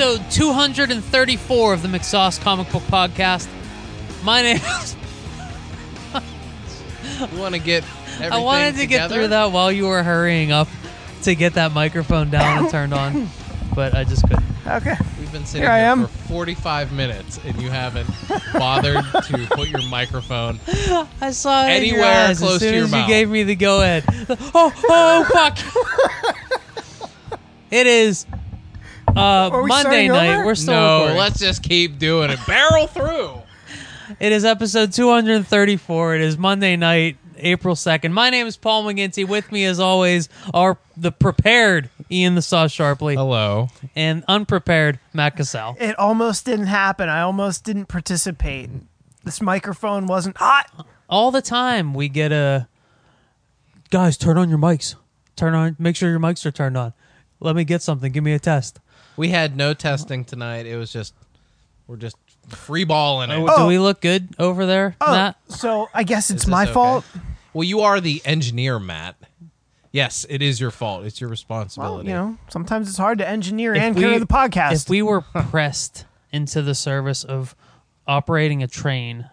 Welcome to episode 234 of the McSauce Comic Book Podcast. My name is. You want to get everything I wanted to get through that while you were hurrying up to get that microphone down and turned on, but I just couldn't. Okay. We've been sitting Here I am. for 45 minutes and you haven't bothered to put your microphone. I saw it in your Anywhere eyes close as to soon your as mouth. you gave me the go ahead. Oh, oh, fuck! it is uh, we Monday starting night. over? We're still no, recording. let's just keep doing it. Barrel through. It is episode 234. It is Monday night, April 2nd. My name is Paul McGinty. With me, as always, are the prepared Ian the Saw Sharpley Hello. and unprepared Matt Cassell. It almost didn't happen. I almost didn't participate. This microphone wasn't hot. All the time we get a guys, turn on your mics. Turn on, make sure your mics are turned on. Let me get something. Give me a test. We had no testing tonight. It was just, we're just free balling it. Oh, do Oh. we look good over there, Oh, Matt? so I guess it's this my okay? fault. Well, you are the engineer, Matt. Yes, it is your fault. It's your Well, responsibility. you know, sometimes it's hard to engineer If and we- carry the podcast. If we were pressed into the service of operating a train,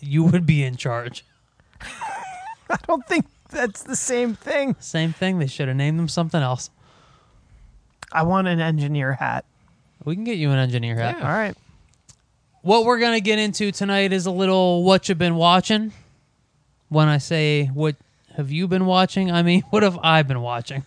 you would be in charge. I don't think that's the same thing. Same thing. They should have named them something else. I want an engineer hat. We can get you an engineer hat. All right. What we're gonna get into tonight is a little what you've been watching. When I say what have you been watching, I mean what have I been watching?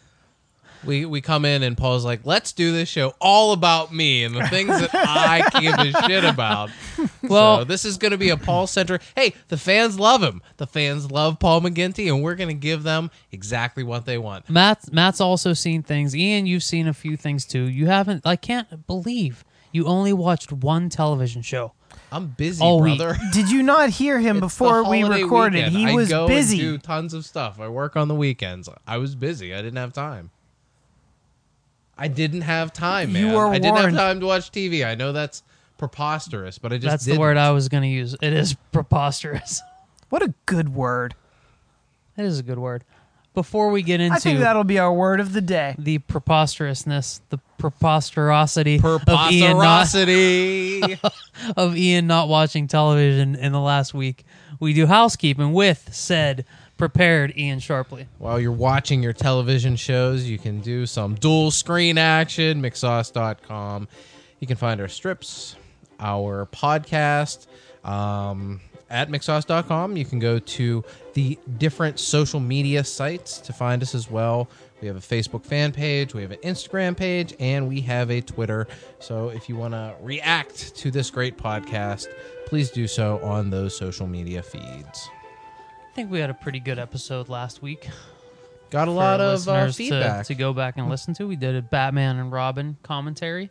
We we come in and Paul's like, "Let's do this show all about me and the things that I give a shit about." Well- so this is going to be a Paul centric. Hey, the fans love him. The fans love Paul McGinty, and we're going to give them exactly what they want. Matt Matt's also seen things. Ian, you've seen a few things too. You haven't. I can't believe you only watched one television show. I'm busy, All week. brother. Did you not hear him before the we holiday recorded? weekend. He I was go busy. And do tons of stuff. I work on the weekends. I was busy. I didn't have time. I didn't have time, man. You were I didn't have time to watch TV. I know that's preposterous, but I just That's didn't. the word I was gonna use. It is preposterous. What a good word. It is a good word. Before we get into I think that'll be our word of the day. the preposterousness, the preposterosity of Ian not Preposterosity. of Ian not watching television in the last week, we do housekeeping with said prepared Ian Sharpley. While you're watching your television shows, you can do some dual screen action, mixsauce.com. You can find our strips, our podcast um, at mixsauce.com. You can go to the different social media sites to find us as well. We have a Facebook fan page, we have an Instagram page, and we have a Twitter. So if you want to react to this great podcast, please do so on those social media feeds. I think we had a pretty good episode last week. Got a lot of uh, listeners feedback. To, to go back and listen to. We did a Batman and Robin commentary.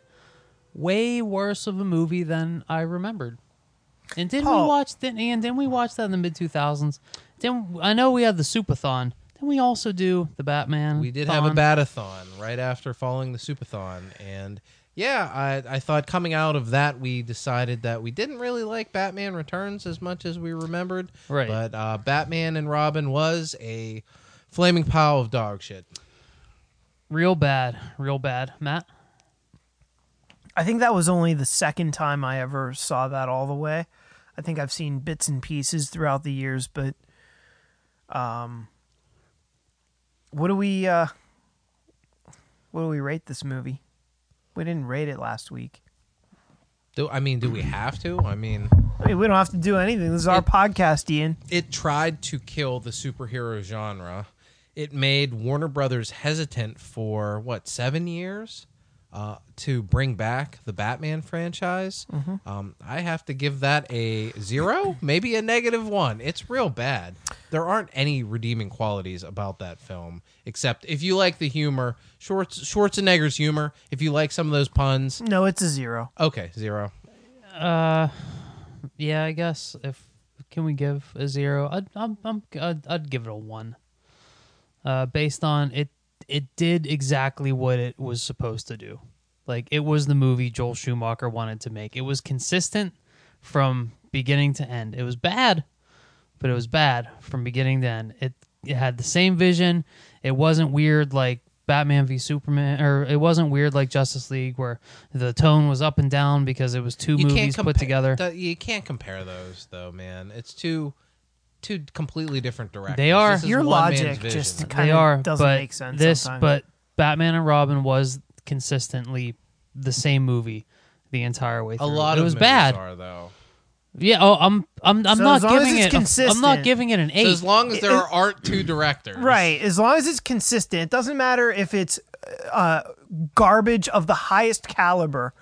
Way worse of a movie than I remembered. And didn't we watch? Didn't Ian? Didn't we watch that in the mid two thousands? Didn't I know we had the Supathon? Didn't we also do the Batman? We did have a thon? batathon right after following the supathon, and yeah, I, I thought coming out of that we decided that we didn't really like Batman Returns as much as we remembered. Right. But uh, Batman and Robin was a flaming pile of dog shit. Real bad, real bad. Matt, I think that was only the second time I ever saw that all the way. I think I've seen bits and pieces throughout the years, but um what do we uh what do we rate this movie? We didn't rate it last week. Do I mean, do we have to? I mean, I mean, we don't have to do anything. This is our It- podcast, Ian. it tried to kill the superhero genre. It made Warner Brothers hesitant for what seven years uh, to bring back the Batman franchise. Um, I have to give that a zero, maybe a negative one. It's real bad. There aren't any redeeming qualities about that film, except if you like the humor, Schwartz, Schwarzenegger's humor. If you like some of those puns, No, it's a zero. okay, zero. uh, yeah, I guess if can we give a zero? I'd I'm, I'm I'd, I'd give it a one. Uh, based on it, it did exactly what it was supposed to do. Like it was the movie Joel Schumacher wanted to make. It was consistent from beginning to end. It was bad, but it was bad from beginning to end. It it had the same vision. It wasn't weird like Batman v Superman, or it wasn't weird like Justice League, where the tone was up and down because it was two movies put compa- together. th- you can't compare those though, man. It's two two completely different directions. They are. This is Your one man's logic vision. just they kinda are, doesn't but make sense This, sometimes. but Batman and Robin was consistently the same movie the entire way through. a through. lot it of was movies bad. are though. Yeah. Oh, I'm. I'm. I'm So not long as giving it's it. a- I'm not giving it an eight. So as long as there It- are, aren't two directors, Right. As long as it's consistent, it doesn't matter if it's uh, garbage of the highest caliber,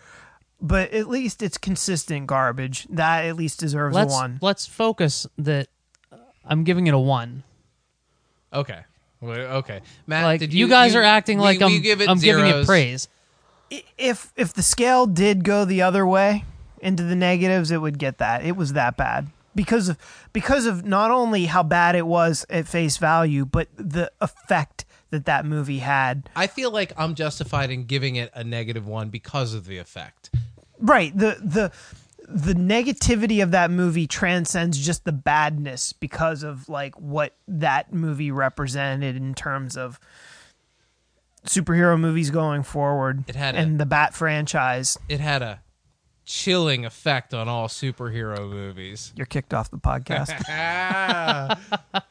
but at least it's consistent garbage. That at least deserves let's a one. let's focus that. I'm giving it a one. Okay. Well, Okay, Matt. Like did you, you, guys you- are acting we- like we I'm. give it I'm giving it zeros. praise. I- If if the scale did go the other way into the negatives, it would get that. It was that bad because of because of not only how bad it was at face value, but the effect that that movie had. I feel like I'm justified in giving it a negative one because of the effect. Right. The the the negativity of that movie transcends just the badness because of like what that movie represented in terms of superhero movies going forward It had a- and the Bat franchise. It had a chilling effect on all superhero movies. You're kicked off the podcast.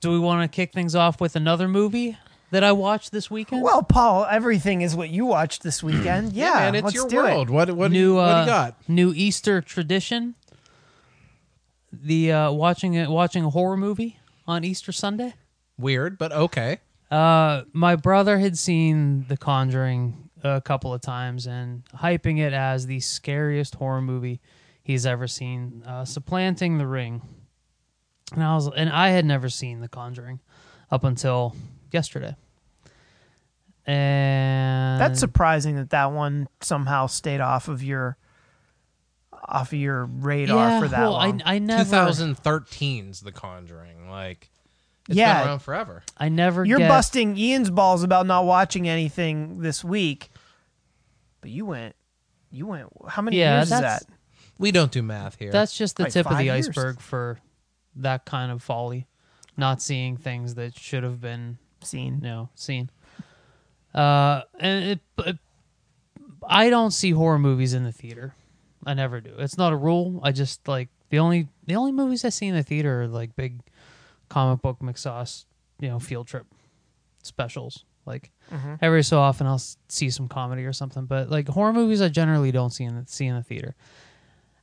Do we want to kick things off with another movie that I watched this weekend? well, Paul, everything is what you watched this weekend. Yeah, man, it's let's your do world. It. What what do new you, what do uh, you got? new Easter tradition. The uh, watching it watching a horror movie on Easter Sunday. Weird, but okay. Uh, my brother had seen The Conjuring a couple of times and hyping it as the scariest horror movie he's ever seen, uh, supplanting The Ring. And I was, and I had never seen The Conjuring up until yesterday. And That's surprising that that one somehow stayed off of your off of your radar yeah, for that well, long. I, I never, 2013's The Conjuring. Like it's Yeah. been around forever. I never. You're get, busting Ian's balls about not watching anything this week, but you went, you went. How many Yeah, years is that? We don't do math here. That's just the Like tip of the years. iceberg for that kind of folly, not seeing things that should have been Scene. No, seen. Uh, and it, it, I don't see horror movies in the theater. I never do. It's not a rule. I just like the only the only movies I see in the theater are like big comic book McSauce, you know, field trip specials. Like every so often I'll see some comedy or something, but like horror movies I generally don't see in the, see in the theater.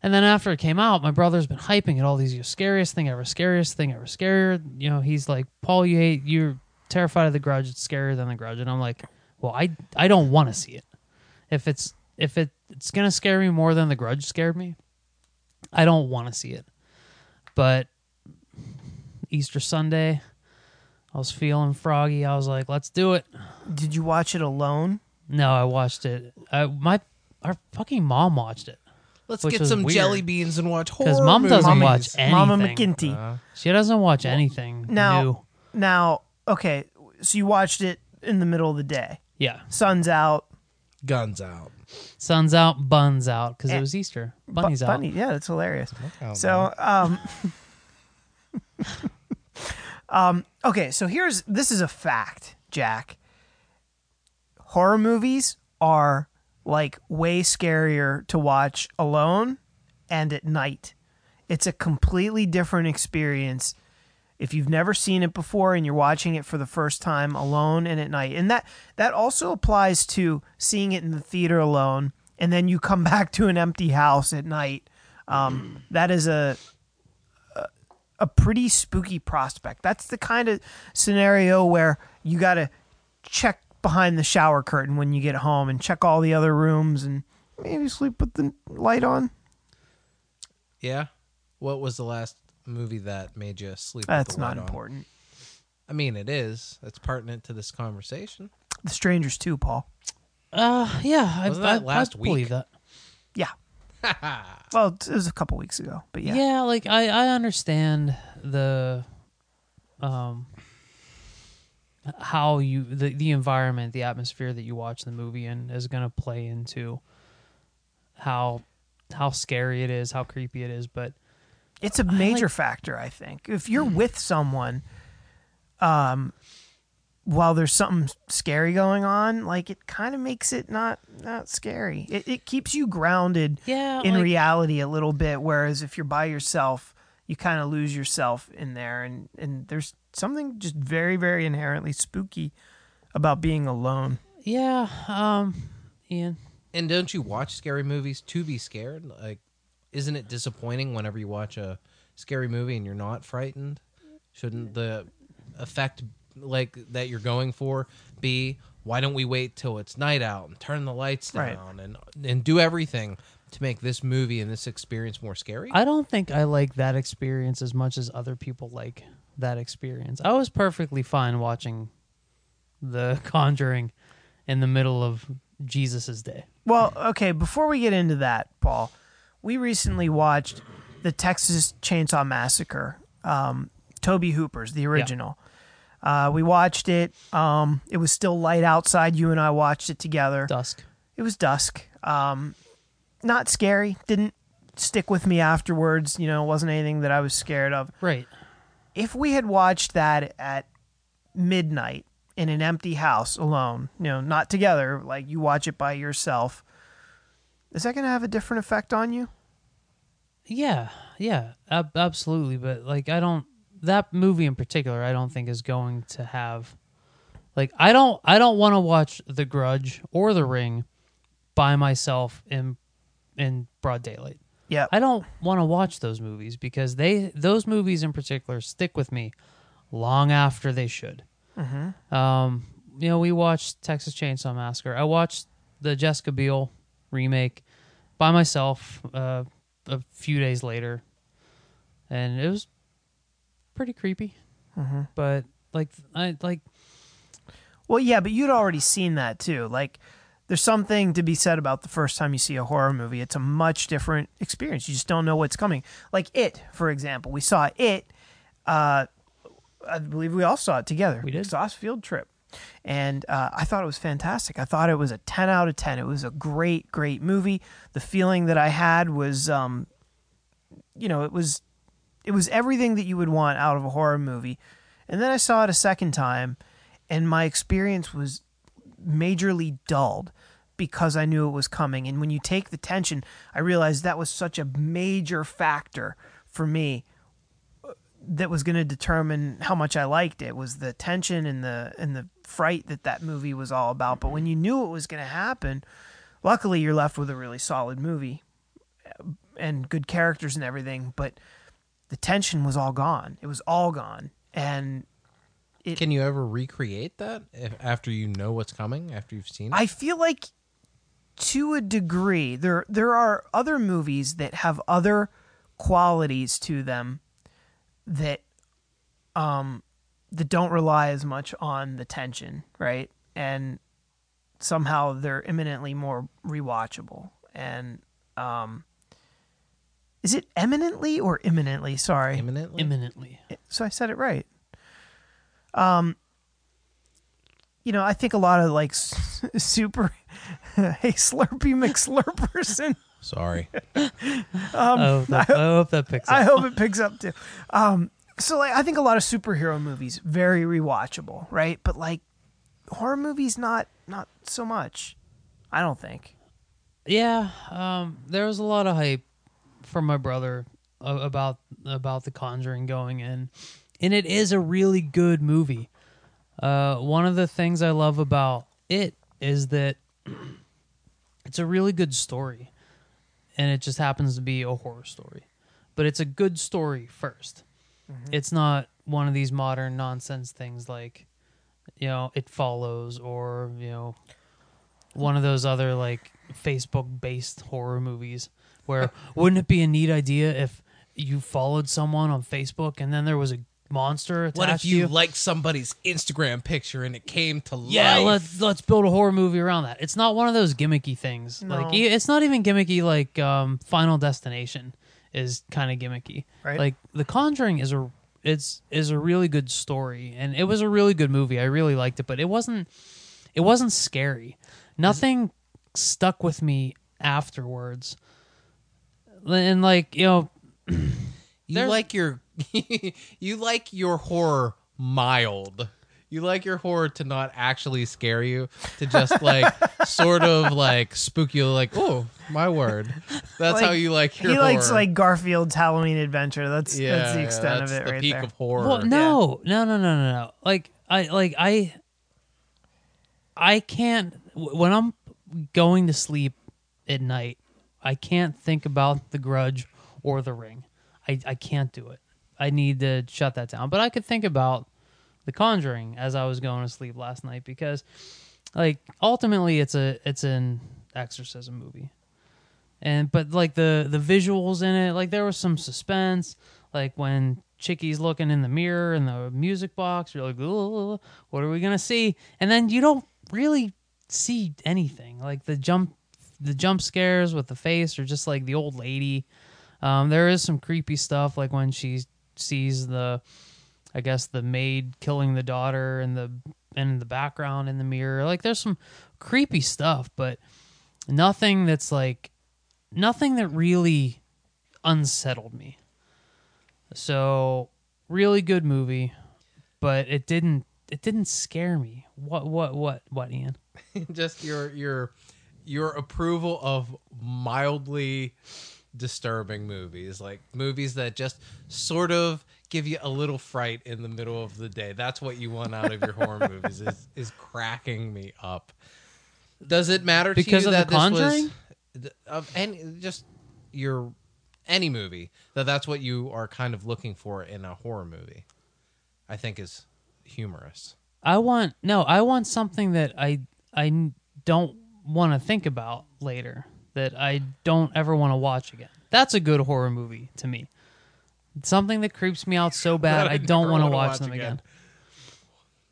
And then after it came out, my brother's been hyping it all these years. Scariest thing ever, scariest thing ever, scarier. You know, he's like, Paul, you hate, you're terrified of the grudge. It's scarier than the grudge. And I'm like, well, I, I don't want to see it. If it's, if it, it's going to scare me more than the grudge scared me, I don't want to see it. But Easter Sunday, I was feeling froggy. I was like, let's do it. Did you watch it alone? No, I watched it. I, my, our fucking mom watched it. Let's which get some weird. jelly beans and watch horror. Because mom doesn't movies. watch anything. Mama McGinty. Uh, She doesn't watch anything now- new. now, okay, so you watched it in the middle of the day. Yeah, Sun's out. guns out. sun's out, buns out because Eh, it was Easter. Bu- Bunny's out. Yeah, that's hilarious. out, So, um, um, okay, so here's this is a fact, Jack. Horror movies are like way scarier to watch alone and at night. It's a completely different experience if you've never seen it before and you're watching it for the first time alone and at night. And that that also applies to seeing it in the theater alone and then you come back to an empty house at night. Um, that is a a- a pretty spooky prospect. That's the kind of scenario where you got to check behind the shower curtain when you get home and check all the other rooms and maybe sleep with the light on. Yeah. What was the last movie that made you sleep? with That's the light not on? important. I mean, it is. It's pertinent to this conversation. The Strangers too, Paul. Uh, yeah, I, Wasn't I, that last I believe week? that. Yeah. well, it was a couple weeks ago, but yeah. Yeah. like I, I understand the, um, how you the the environment, the atmosphere that you watch the movie in is gonna play into how how scary it is, how creepy it is, but It's a major factor, I think. If you're with someone, um, while there's something scary going on, like it kind of makes it not not scary. It it keeps you grounded Yeah, in like- reality a little bit. Whereas if you're by yourself, you kind of lose yourself in there, and and there's something just very very inherently spooky about being alone. Yeah, um, Ian. And don't you watch scary movies to be scared? Like, isn't it disappointing whenever you watch a scary movie and you're not frightened? Shouldn't the effect like that you're going for be why don't we wait till it's night out and turn the lights Right. down and and do everything to make this movie and this experience more scary? I don't think I like that experience as much as other people like that experience. I was perfectly fine watching The Conjuring in the middle of Jesus's day. Well, okay, before we get into that, Paul, we recently watched the Texas Chainsaw Massacre, um, Tobe Hooper's, the original. Uh, we watched it. Um, it was still light outside. You and I watched it together. Dusk. It was dusk. Um, not scary. Didn't stick with me afterwards. You know, it wasn't anything that I was scared of. Right. If we had watched that at midnight in an empty house alone, you know, not together, like you watch it by yourself, is that going to have a different effect on you? Yeah, yeah, ab- absolutely. But like, I don't that movie in particular. I don't think is going to have like I don't I don't want to watch The Grudge or The Ring by myself in in broad daylight. Yeah. I don't want to watch those movies because they those movies in particular stick with me long after they should. Um, you know, we watched Texas Chainsaw Massacre. I watched the Jessica Biel remake by myself uh, a few days later, and it was pretty creepy. But like, I like Well, yeah, but you'd already seen that too. Like, there's something to be said about the first time you see a horror movie. It's a much different experience. You just don't know what's coming. Like It, for example. We saw It. Uh, I believe we all saw it together. We did. Exhaust field trip. And uh, I thought it was fantastic. I thought it was a 10 out of 10. It was a great, great movie. The feeling that I had was, um, you know, it was, it was everything that you would want out of a horror movie. And then I saw it a second time, and my experience was majorly dulled because I knew it was coming. And when you take the tension, I realized that was such a major factor for me that was going to determine how much I liked it was the tension and the and the fright that that movie was all about. But when you knew it was going to happen, luckily you're left with a really solid movie uh, and good characters and everything. But the tension was all gone. It was all gone, and Can you ever recreate that if, after you know what's coming? After you've seen it? I feel like to a degree there there are other movies that have other qualities to them that um that don't rely as much on the tension, right? And somehow they're imminently more rewatchable. And um is it eminently or imminently? Sorry. imminently. imminently. So I said it right. Um, you know, I think a lot of like s- super, hey Slurpee McSlurperson. Sorry. I, hope that, I hope that picks up. I hope it picks up too. Um, so like, I think a lot of superhero movies very rewatchable, right? But like horror movies, not not so much. I don't think. Yeah, um, there was a lot of hype from my brother about about The Conjuring going in, and it is a really good movie. Uh, one of the things I love about it is that it's a really good story, and it just happens to be a horror story, but it's a good story 1st mm-hmm. It's not one of these modern nonsense things like, you know, It Follows or you know one of those other like Facebook based horror movies where wouldn't it be a neat idea if you followed someone on Facebook and then there was a monster What if to you you? liked somebody's Instagram picture and it came to yeah, life? let's let's build a horror movie around that. It's not one of those gimmicky things. No. Like e- it's not even gimmicky like um, Final Destination is kind of gimmicky. Right. Like The Conjuring is a it's is a really good story and it was a really good movie. I really liked it, but it wasn't it wasn't scary. Nothing stuck with me afterwards. And like, you know, You There's- like your you like your horror mild. You like your horror to not actually scare you, to just like sort of like spook you. Like, oh my word, that's Like, how you like your. he likes like Garfield's Halloween Adventure. That's yeah, that's the yeah, extent that's of it the right peak there. of horror. Well, no, no, no, no, no, no. Like I, like I, I can't w- when I'm going to sleep at night. I can't think about The Grudge or The Ring. I, I can't do it. I need to shut that down. But I could think about The Conjuring as I was going to sleep last night because, like, ultimately it's a it's an exorcism movie. And but like the the visuals in it like there was some suspense. Like when chicky's looking in the mirror in the music box you're like what are we gonna see? And then you don't really see anything. Like the jump the jump scares with the face or just like the old lady. Um, there is some creepy stuff like when she sees the i guess the maid killing the daughter and the and in the background in the mirror like there's some creepy stuff but nothing that's like nothing that really unsettled me. So, really good movie, but it didn't it didn't scare me. What what what what Ian? just your your your approval of mildly disturbing movies like movies that just sort of give you a little fright in the middle of the day. That's what you want out of your horror movies is, is cracking me up. Does it matter to you of The that this was of any just your any movie that that's what you are kind of looking for in a horror movie i think is humorous. I want no, I want something that I I don't want to think about later. That I don't ever want to watch again. That's a good horror movie to me. Something that creeps me out so bad I don't want to watch watch them again. again.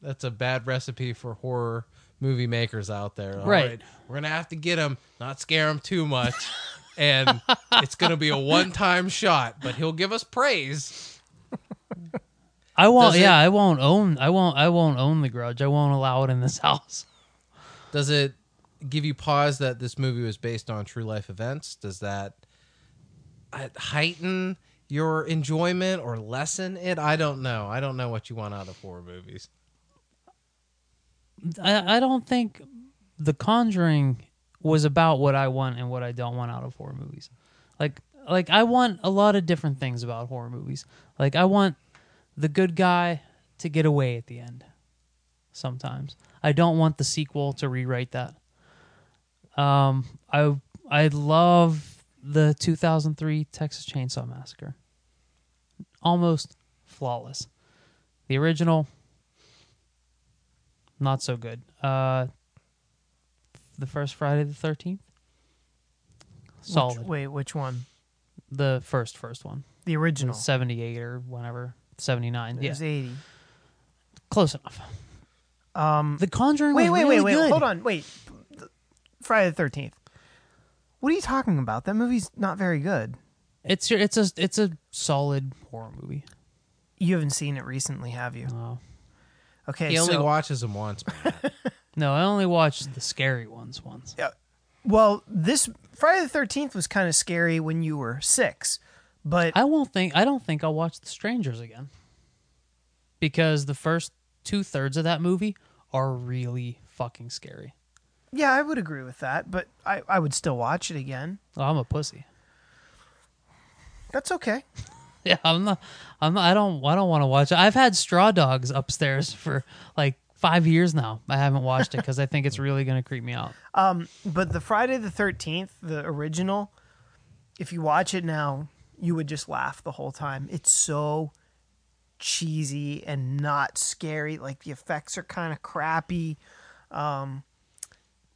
that's a bad recipe for horror movie makers out there. All Right. we're gonna have to get him, not scare him too much, and it's gonna be a one-time shot, but he'll give us praise. I won't. Does it- Yeah, I won't own. I won't. I won't own the Grudge. I won't allow it in this house. Does it give you pause that this movie was based on true life events? Does that uh, heighten your enjoyment or lessen it? I don't know. I don't know what you want out of horror movies. I, I don't think The Conjuring was about what I want and what I don't want out of horror movies. Like like I want a lot of different things about horror movies. Like I want the good guy to get away at the end. Sometimes. I don't want the sequel to rewrite that. Um I I love the 2003 Texas Chainsaw Massacre. Almost flawless. The original not so good. Uh, the first Friday the Thirteenth, solid. Which, wait, which one? the first first one, The original. seventy eight or whenever, seventy nine. It Yeah, was eighty. close enough. Um, The Conjuring. wait, wait, really wait, wait. good. Hold on. Wait. Friday the Thirteenth. What are you talking about? That movie's not very good. It's your- it's a it's a solid horror movie. You haven't seen it recently, have you? No, Okay, He only so watches them once. Man. no, I only watched the scary ones once. Yeah. well, this Friday the Thirteenth was kind of scary when you were six, but I won't think. I don't think I'll watch The Strangers again because the first two thirds of that movie are really fucking scary. Yeah, I would agree with that. But I, I would still watch it again. Oh, I'm a pussy. That's okay. Yeah, I'm not. I'm. Not, I don't. I don't want to watch it. I've had Straw Dogs upstairs for like five years now. I haven't watched it because I think it's really going to creep me out. Um, but the Friday the Thirteenth, the original, if you watch it now, you would just laugh the whole time. It's so cheesy and not scary. Like the effects are kind of crappy. Um,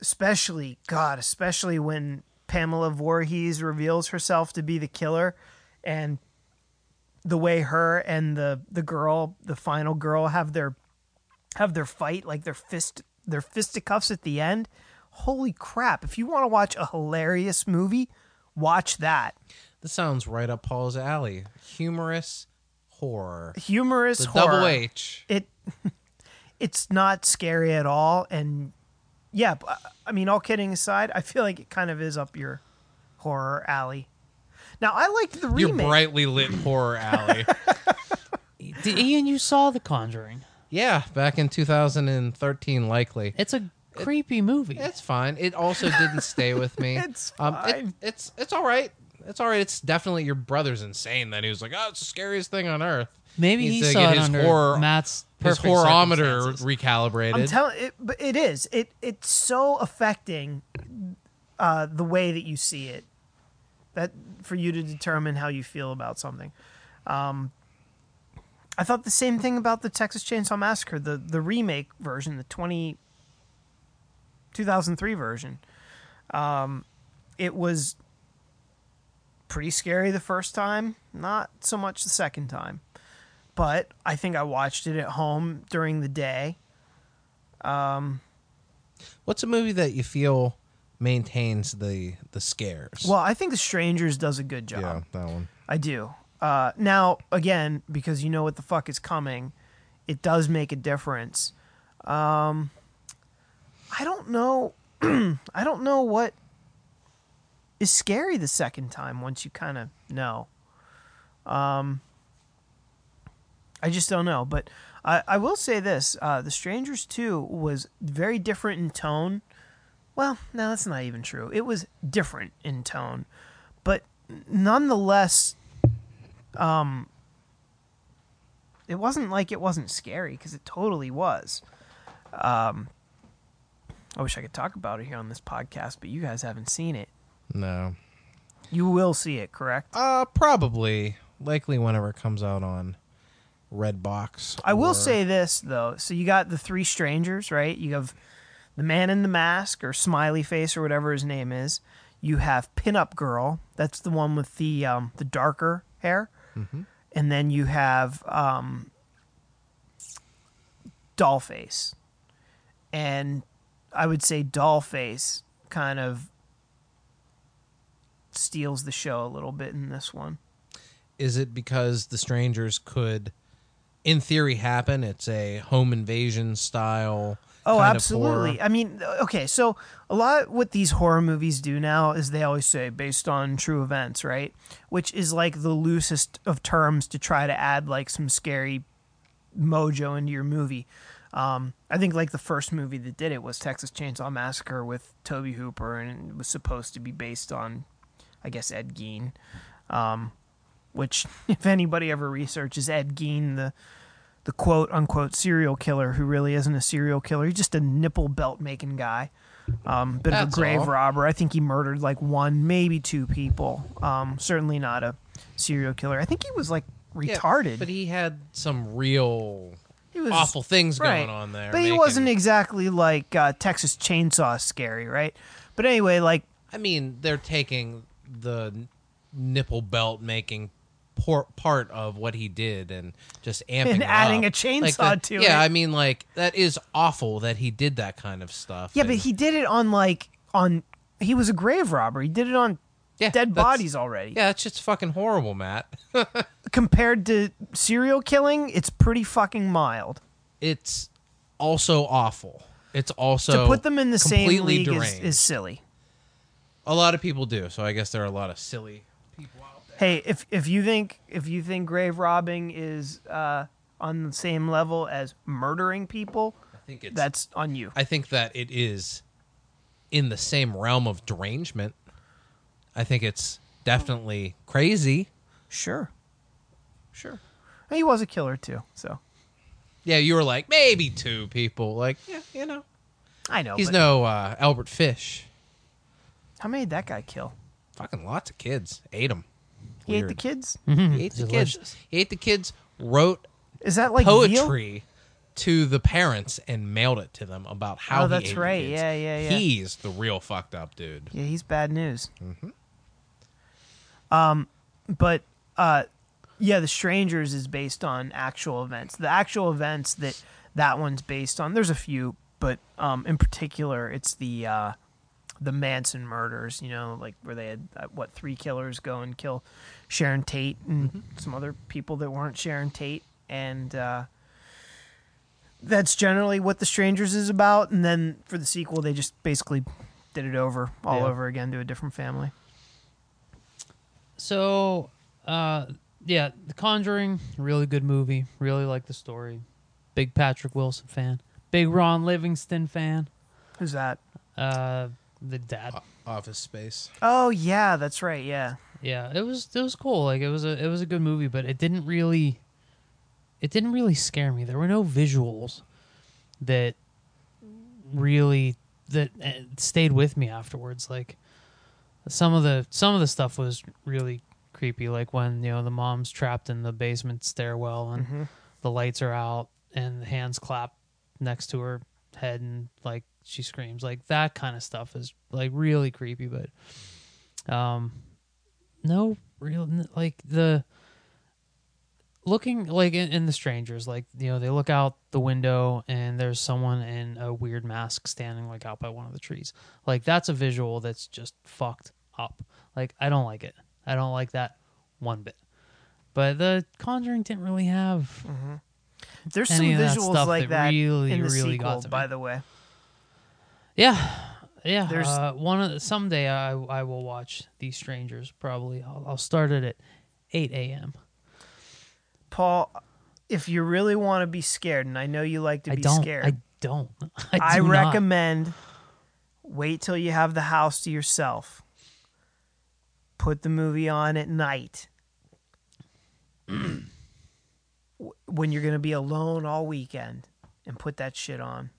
especially God, especially when Pamela Voorhees reveals herself to be the killer, and the way her and the the girl, the final girl, have their have their fight, like their fist their fisticuffs at the end. Holy crap! If you want to watch a hilarious movie, watch that. this sounds right up Paul's alley. Humorous horror. Humorous The horror. double H. It it's not scary at all, and yeah, I mean, all kidding aside, I feel like it kind of is up your horror alley. Now, I liked the remake. Your brightly lit horror alley. D- Ian, you saw The Conjuring. Yeah, back in 2013, likely. It's a creepy movie. It's fine. It also didn't stay with me. It's Um, it- fine. it's it's all right. It's all right. It's definitely your brother's insane. Then he was like, "Oh, it's the scariest thing on earth." Maybe he saw it his under horror- Matt's His horometer recalibrated. I'm telling it, but it is. It it's so affecting uh, the way that you see it that for you to determine how you feel about something. Um, I thought the same thing about the Texas Chainsaw Massacre, the the remake version, the 20, 2003 version. Um, it was pretty scary the first time, not so much the second time. But I think I watched it at home during the day. What's a movie that you feel maintains the the scares? Well, I think The Strangers does a good job. yeah, that one. I do. Uh, now, again, because you know what the fuck is coming, it does make a difference. Um, I don't know. I don't know what is scary the second time once you kind of know. Um, I just don't know. But I, I will say this uh, The Strangers 2 was very different in tone. Well, no, that's not even true. It was different in tone, but nonetheless, um, it wasn't like it wasn't scary because it totally was. Um, I wish I could talk about it here on this podcast, but you guys haven't seen it. No. You will see it, correct? Uh, probably, likely whenever it comes out on Redbox. I will say this though. So you got the three strangers, right? You have the man in the mask or smiley face or whatever his name is. You have pinup girl. That's the one with the um, the darker hair. And then you have um, Dollface. And I would say Dollface kind of steals the show a little bit in this one. Is it because the strangers could, in theory, happen? It's a home invasion style. Oh, absolutely. I mean, okay, so a lot what these horror movies do now is they always say based on true events, right? Which is like the loosest of terms to try to add like some scary mojo into your movie. Um, I think like the first movie that did it was Texas Chainsaw Massacre with Tobe Hooper, and it was supposed to be based on, I guess, Ed Gein. Um, which, if anybody ever researches Ed Gein, the the quote unquote serial killer who really isn't a serial killer. He's just a nipple belt making guy. Um, bit of a grave all. robber. I think he murdered like one, maybe two people. Um, certainly not a serial killer. I think he was like Yeah, retarded. but he had some real was awful things right. going on there. But he wasn't exactly like uh, Texas Chainsaw scary, right? But anyway, like I mean, they're taking the nipple belt making por- part of what he did and just amping And adding up. a chainsaw Like the- to yeah, it. Yeah, I mean, like that is awful that he did that kind of stuff. yeah, but he did it on like on. He was a grave robber. He did it on yeah, dead bodies already. Yeah, that's just fucking horrible, Matt. Compared to serial killing, it's pretty fucking mild. it's also awful. It's also to put them in the same completely league is, is silly. a lot of people do. So I guess there are a lot of silly people out there. Hey, if if you think if you think grave robbing is uh, on the same level as murdering people, I think it's that's on you. I think that it is in the same realm of derangement. I think it's definitely crazy. Sure, sure. And He was a killer too, so Yeah, you were like maybe two people. Like, yeah, you know, I know. he's but no uh, Albert Fish. How many did that guy kill? Fucking lots of kids ate them. He ate the kids. He ate the kids. Delicious. He ate the kids. Wrote Is that like veal? poetry to the parents and mailed it to them about how. Oh, he that's ate the right. kids. Yeah, yeah, yeah. He's the real fucked up dude. Yeah, he's bad news. Um, but uh, yeah, the Strangers is based on actual events. The actual events that that one's based on. There's a few, but um, in particular, it's the uh, the Manson murders. You know, like where they had uh, what three killers go and kill Sharon Tate and some other people that weren't Sharon Tate, and uh, that's generally what the Strangers is about. And then for the sequel, they just basically did it over all Yeah. over again to a different family. So, uh, yeah, The Conjuring, really good movie. Really like the story. Big Patrick Wilson fan. Big Ron Livingston fan. Who's that? Uh, the dad. Office Space. Oh yeah, that's right. Yeah. Yeah, it was it was cool. Like it was a it was a good movie, but it didn't really it didn't really scare me. There were no visuals that really that uh, stayed with me afterwards. Like some of the some of the stuff was really creepy. Like when you know the mom's trapped in the basement stairwell and the lights are out and the hands clap next to her head and like she screams. Like that kind of stuff is like really creepy. But um, no real like the looking like in, in the strangers like you know they look out the window and there's someone in a weird mask standing like out by one of the trees like that's a visual that's just fucked up like i don't like it i don't like that one bit but the conjuring didn't really have There's Any some that visuals stuff like that that really, in the really got sequel, by the way. Yeah yeah There's- uh, one of the, someday i i will watch these strangers probably i'll, I'll start it at 8 a.m Paul, if you really want to be scared, and I know you like to i be don't scared, i don't i, I, do not. recommend wait till you have the house to yourself. Put the movie on at night. When you're going to be alone all weekend and put that shit on.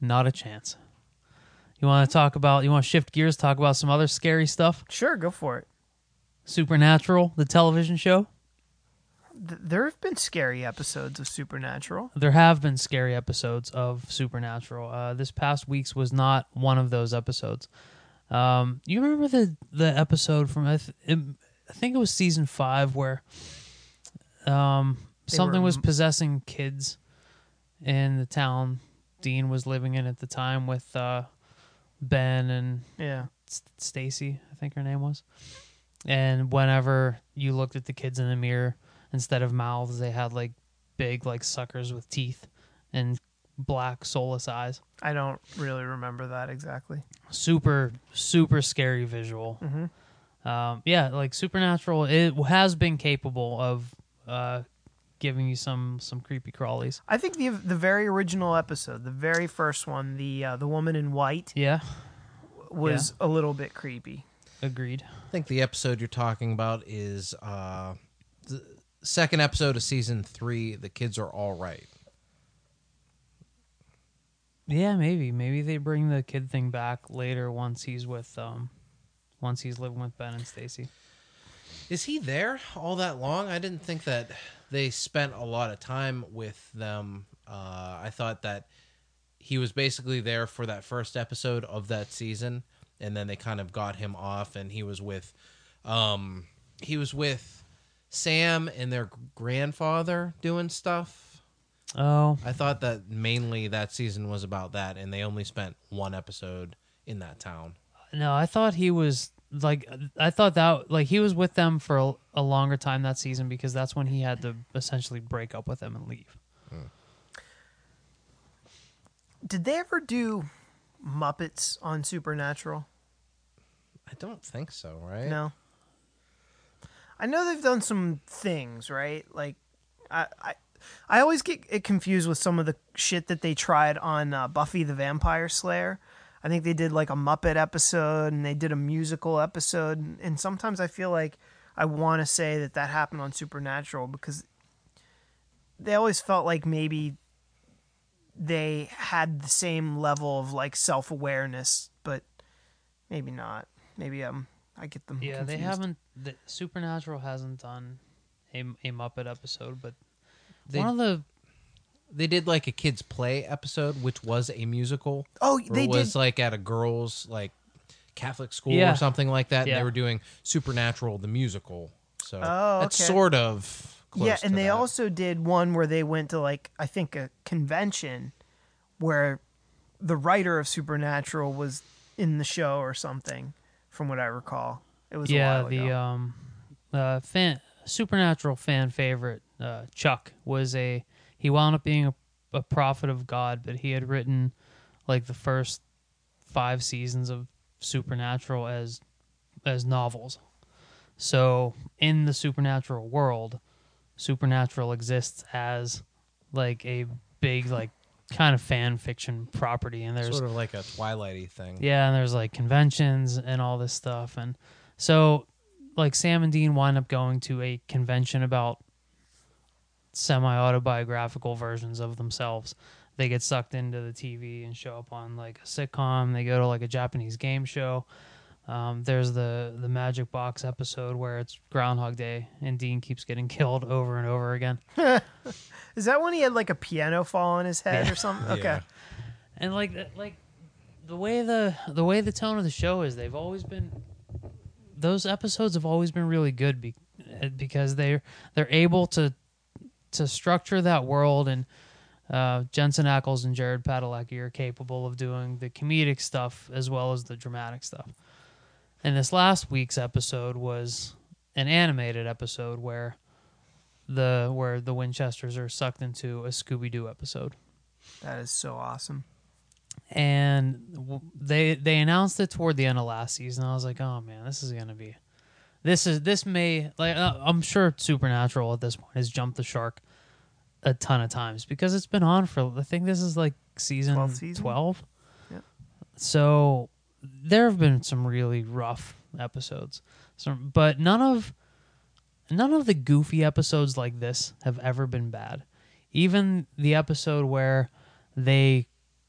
Not a chance. You want to talk about? You want to shift gears? Talk about some other scary stuff. Sure, go for it. Supernatural, the television show. Th- there have been scary episodes of Supernatural. There have been scary episodes of Supernatural. Uh, this past week's was not one of those episodes. Um, you remember the the episode from I, th- it, I think it was season five where um, something were- was possessing kids in the town Dean was living in at the time with uh, Ben and Yeah. S- Stacy, I think her name was. And whenever you looked at the kids in the mirror, instead of mouths, they had like big like suckers with teeth and black soulless eyes. I don't really remember that exactly. Super super scary visual. Mm-hmm. Um, yeah, like Supernatural, it has been capable of uh, giving you some some creepy crawlies. I think the the very original episode, the very first one, the uh, the woman in white Yeah, was a little bit creepy. agreed. I think the episode you're talking about is uh, the second episode of season three. The kids are all right. Yeah, maybe maybe they bring the kid thing back later once he's with um once he's living with Ben and Stacy. Is he there all that long? I didn't think that they spent a lot of time with them. Uh, I thought that he was basically there for that first episode of that season, and then they kind of got him off, and he was with, um, he was with Sam and their grandfather doing stuff. Oh, I thought that mainly that season was about that, and they only spent one episode in that town. no, I thought he was like I thought that like he was with them for a, a longer time that season because that's when he had to essentially break up with them and leave. Did they ever do Muppets on Supernatural? I don't think so, right? No. I know they've done some things, right? Like, I, I, I always get it confused with some of the shit that they tried on uh, Buffy the Vampire Slayer. I think they did like a Muppet episode and they did a musical episode, and sometimes I feel like I want to say that that happened on Supernatural because they always felt like maybe they had the same level of like self awareness, but maybe not. Maybe um, I get them. Yeah, they haven't. The, Supernatural hasn't done a, a Muppet episode, but They- one of the They did like a kids play episode, which was a musical. Oh, Or they it was did. like at a girls like Catholic school Yeah. or something like that. And Yeah. they were doing Supernatural the musical. So Oh, that's okay. sort of close yeah, to and they that. also did one where they went to like I think a convention where the writer of Supernatural was in the show or something, from what I recall. It was yeah a while the ago. um uh fan supernatural fan favorite uh chuck was a he wound up being a, a prophet of god but he had written like the first five seasons of supernatural as as novels so in the supernatural world supernatural exists as like a big like kind of fan fiction property, and there's sort of like a Twilighty thing. yeah, and there's like conventions and all this stuff, and so like Sam and Dean wind up going to a convention about semi autobiographical versions of themselves. They get sucked into the TV and show up on like a sitcom. They go to like a Japanese game show. Um, there's the the Magic Box episode where it's Groundhog Day and Dean keeps getting killed over and over again. Is that when he had like a piano fall on his head Yeah. or something? Okay. Yeah. and like the, like the way the the way the tone of the show is they've always been those episodes have always been really good be, uh, because they're they're able to to structure that world and uh, Jensen Ackles and Jared Padalecki are capable of doing the comedic stuff as well as the dramatic stuff. And this last week's episode was an animated episode where the where the Winchesters are sucked into a Scooby Doo episode That is so awesome. and they they announced it toward the end of last season. I was like, oh man, this is gonna be, this is this may like uh, I'm sure Supernatural at this point has jumped the shark a ton of times because it's been on for I think this is like season 12th season? twelve. Yep. So there have been some really rough episodes, some but none of none of the goofy episodes like this have ever been bad. Even the episode where they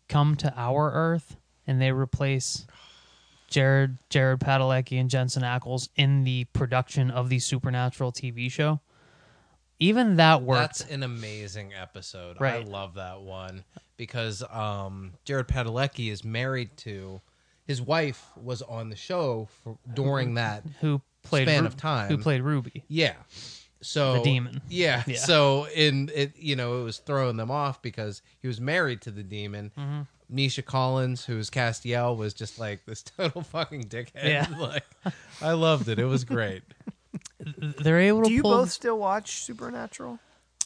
come to our Earth and they replace Jared Jared Padalecki and Jensen Ackles in the production of the Supernatural TV show. Even that worked. That's an amazing episode. I love that one because um, Jared Padalecki is married to his wife was on the show for, during that. who played span Ru- of time. Who played Ruby? Yeah. So The demon. Yeah. Yeah. So in it, you know, it was throwing them off because he was married to the demon. Mm-hmm. Misha Collins, who's Castiel, was just like this total fucking dickhead. Yeah. like, I loved it. It was great. They're able to Do you pull. both still watch Supernatural?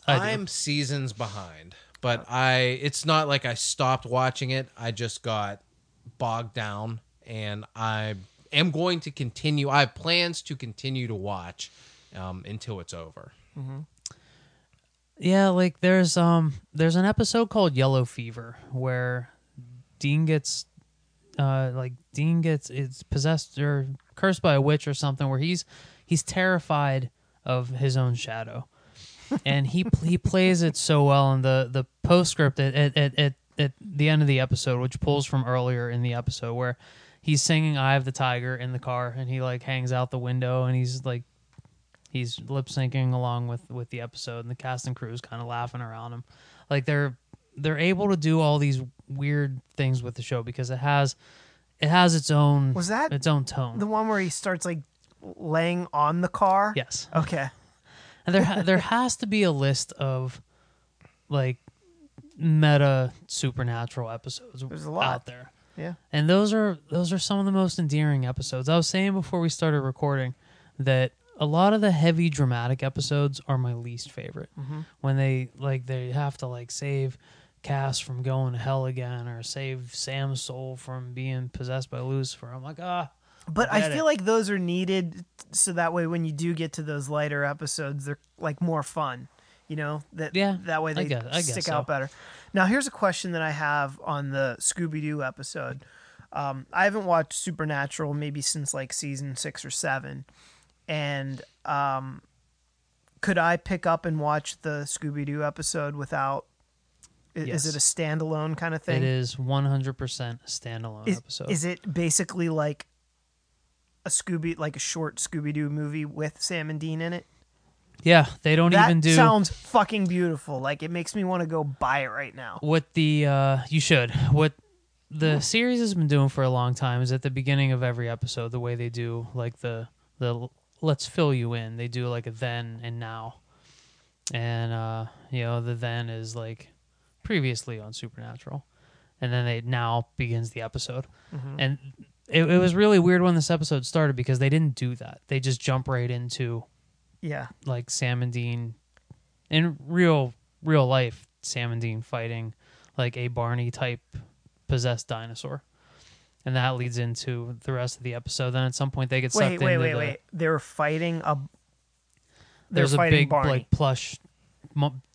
I I'm seasons behind, but I it's not like I stopped watching it. I just got bogged down and I am going to continue. I have plans to continue to watch um, until it's over. Yeah, like there's um there's an episode called Yellow Fever where Dean gets uh like Dean gets is possessed or cursed by a witch or something where he's he's terrified of his own shadow. and he he plays it so well in the the postscript at at, at at at the end of the episode which pulls from earlier in the episode where he's singing Eye of the Tiger in the car and he like hangs out the window and he's like he's lip syncing along with with the episode and the cast and crew is kind of laughing around him like they're they're able to do all these weird things with the show because it has it has its own Was that its own tone The one where he starts like laying on the car? yes Okay. and there there has to be a list of like meta supernatural episodes There's a lot. out there Yeah. and those are those are some of the most endearing episodes. I was saying before we started recording that a lot of the heavy dramatic episodes are my least favorite. Mm-hmm. When they like they have to like save Cass from going to hell again or save Sam's soul from being possessed by Lucifer. I'm like, ah, But I feel it. like those are needed so that way when you do get to those lighter episodes, they're like more fun. You know that Yeah, that way I they guess- I guess stick so. out better. Now here's a question that I have on the Scooby Doo episode. Um, I haven't watched Supernatural maybe since like season six or seven, and um, could I pick up and watch the Scooby Doo episode without? I- Yes. Is it a standalone kind of thing? it is 100% a standalone is, episode. is it basically like a Scooby, like a short Scooby Doo movie with Sam and Dean in it? yeah, they don't that even do sounds fucking beautiful. Like it makes me want to go buy it right now. what the uh you should what the series has been doing for a long time is at the beginning of every episode the way they do like the the let's fill you in they do like a then and now and uh you know the then is like previously on supernatural and then they now begins the episode mm-hmm. and it, it was really weird when this episode started because they didn't do that they just jump right into Yeah, like Sam and Dean in real real life Sam and Dean fighting like a Barney type possessed dinosaur. And that leads into the rest of the episode. Then at some point they get sucked wait, wait, into wait, the, wait. They're fighting a. They're there's a big Barney. like plush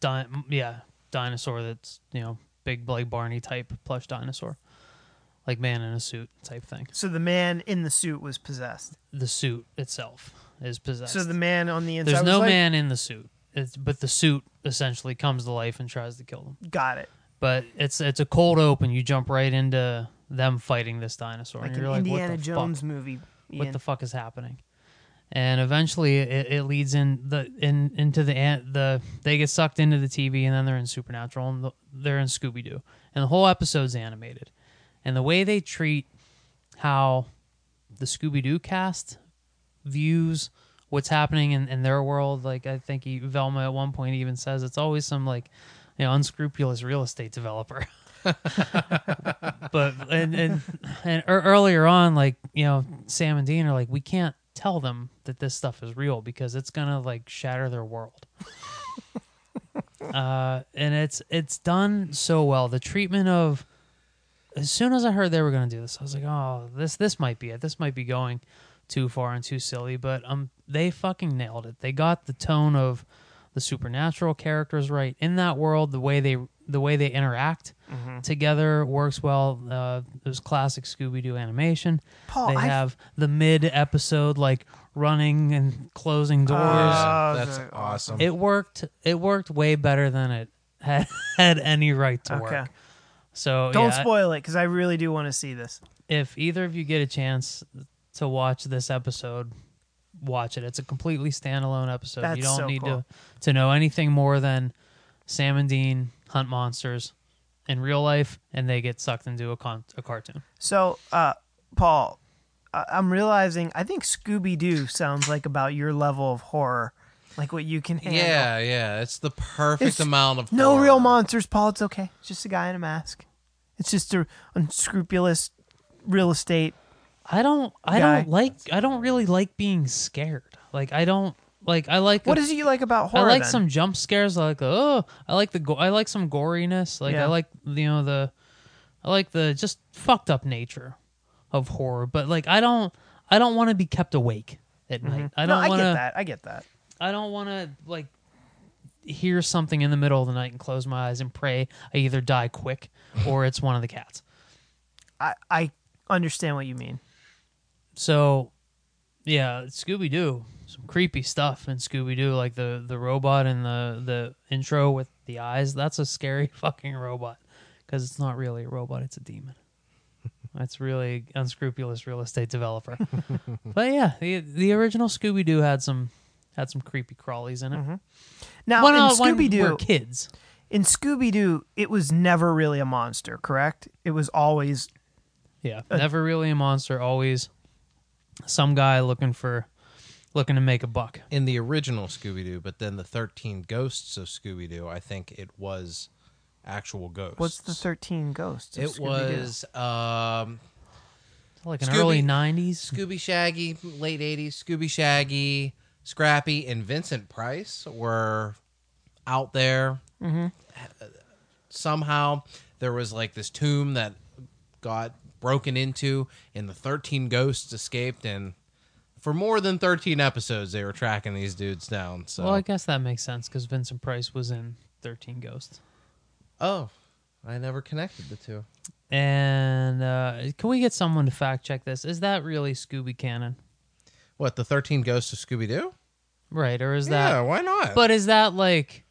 di- yeah, dinosaur that's you know big like Barney type plush dinosaur, like man in a suit type thing. So the man in the suit was possessed. The suit itself is possessed. So the man on the inside there's no like, man in the suit, it's, but the suit essentially comes to life and tries to kill them. Got it. But it's it's a cold open. You jump right into them fighting this dinosaur, Like and an you're like, Indiana what the Jones fuck? movie. What the fuck is happening? And eventually, it, it leads in the in into the the they get sucked into the TV, and then they're in Supernatural, and the, they're in Scooby Doo, and the whole episode's animated, and the way they treat how the Scooby Doo cast views what's happening in, in their world. Like I think he, Velma at one point even says it's always some like you know unscrupulous real estate developer. but and and and ear- earlier on, like you know, Sam and Dean are like, we can't tell them that this stuff is real because it's gonna like shatter their world. uh, and it's it's done so well. The treatment of as soon as I heard they were gonna do this, I was like, oh, this this might be it. This might be going too far and too silly. But um, they fucking nailed it. They got the tone of the supernatural characters right in that world. The way they the way they interact together works well. Uh, there's classic Scooby Doo animation. Paul, they I- have the mid episode like running and closing doors. Uh, That's the- awesome. it worked. It worked way better than it had had any right to Okay. work. So Don't yeah, spoil it because I really do want to see this. if either of you get a chance to watch this episode, watch it. It's a completely standalone episode. you don't so need cool. to to know anything more than Sam and Dean hunt monsters in real life, and they get sucked into a con- a cartoon. So, uh, Paul, I- I'm realizing I think Scooby Doo sounds like about your level of horror, like what you can handle. yeah, yeah. It's the perfect It's amount of No horror. real monsters, Paul. It's okay. It's just a guy in a mask. It's just a unscrupulous real estate. I don't. I Guy. don't like. I don't really like being scared. Like I don't like. I like. What a- is it you like about horror? I like then? some jump scares. I like oh, I like the go- I like some goriness. Like Yeah. I like you know the, I like the just fucked up nature of horror. But like I don't I don't want to be kept awake at night. I Mm-hmm. no, don't I want get to. that. I get that. I don't want to like hear something in the middle of the night and close my eyes and pray I either die quick or it's one of the cats. I I understand what you mean. So, yeah, Scooby Doo, some creepy stuff in Scooby Doo, like the the robot in the the intro with the eyes. That's a scary fucking robot because it's not really a robot; it's a demon. That's really unscrupulous real estate developer. but yeah, the the original Scooby Doo had some had some creepy crawlies in it. Now When, in uh, Scooby we're Doo, kids. in Scooby Doo, it was never really a monster, correct? It was always Yeah, never really a monster. Always some guy looking for looking to make a buck. in the original Scooby Doo, but then the Thirteen Ghosts of Scooby Doo, I think it was actual ghosts. what's the thirteen ghosts? of It Scooby-Doo? was um, Like an Scooby- early '90s. Scooby Shaggy, late '80s. Scooby Shaggy, Scrappy, and Vincent Price were out there. Mm-hmm. Somehow there was like this tomb that got broken into, and the thirteen ghosts escaped. And for more than thirteen episodes, they were tracking these dudes down. So, Well, I guess that makes sense because Vincent Price was in Thirteen Ghosts. oh, I never connected the two. And uh, can we get someone to fact check this? Is that really Scooby canon? What the thirteen ghosts of Scooby Doo? Right, or is that Yeah, why not? But is that like?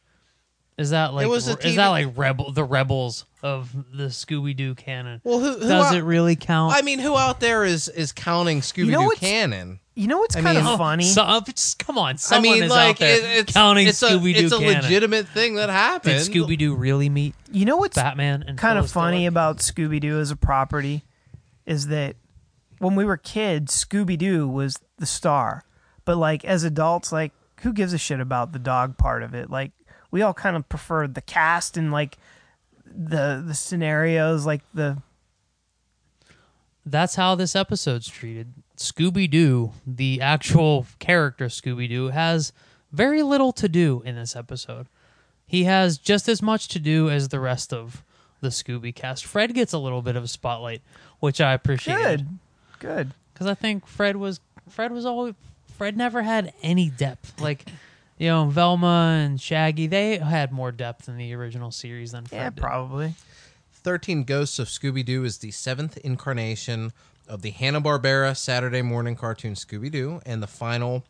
Is that like? was a is that TV like rebel? The rebels of the Scooby Doo canon? well, who, who Does out- it really count? I mean, who out there is is counting Scooby Doo know what's- canon? You know what's I kind mean- of funny? So, uh, just, come on, I someone mean, is like out there it- it's counting it's a, Scooby Doo It's a canon. legitimate thing that happened. Did Scooby Doo really meet you know what's Batman? And kind of Phyllis funny Diller? about Scooby Doo as a property is that when we were kids, Scooby Doo was the star. But like as adults, like who gives a shit about the dog part of it? Like we all kind of preferred the cast and like the the scenarios, like the that's how this episode's treated. Scooby Doo, the actual character Scooby Doo, has very little to do in this episode. He has just as much to do as the rest of the Scooby cast. Fred gets a little bit of a spotlight, which I appreciate. good, good. because I think Fred was Fred was always Fred never had any depth. Like you know, Velma and Shaggy, they had more depth in the original series than Fred Yeah, did. probably. 13 Ghosts of Scooby Doo is the seventh incarnation of the Hanna-Barbera Saturday morning cartoon Scooby Doo and the final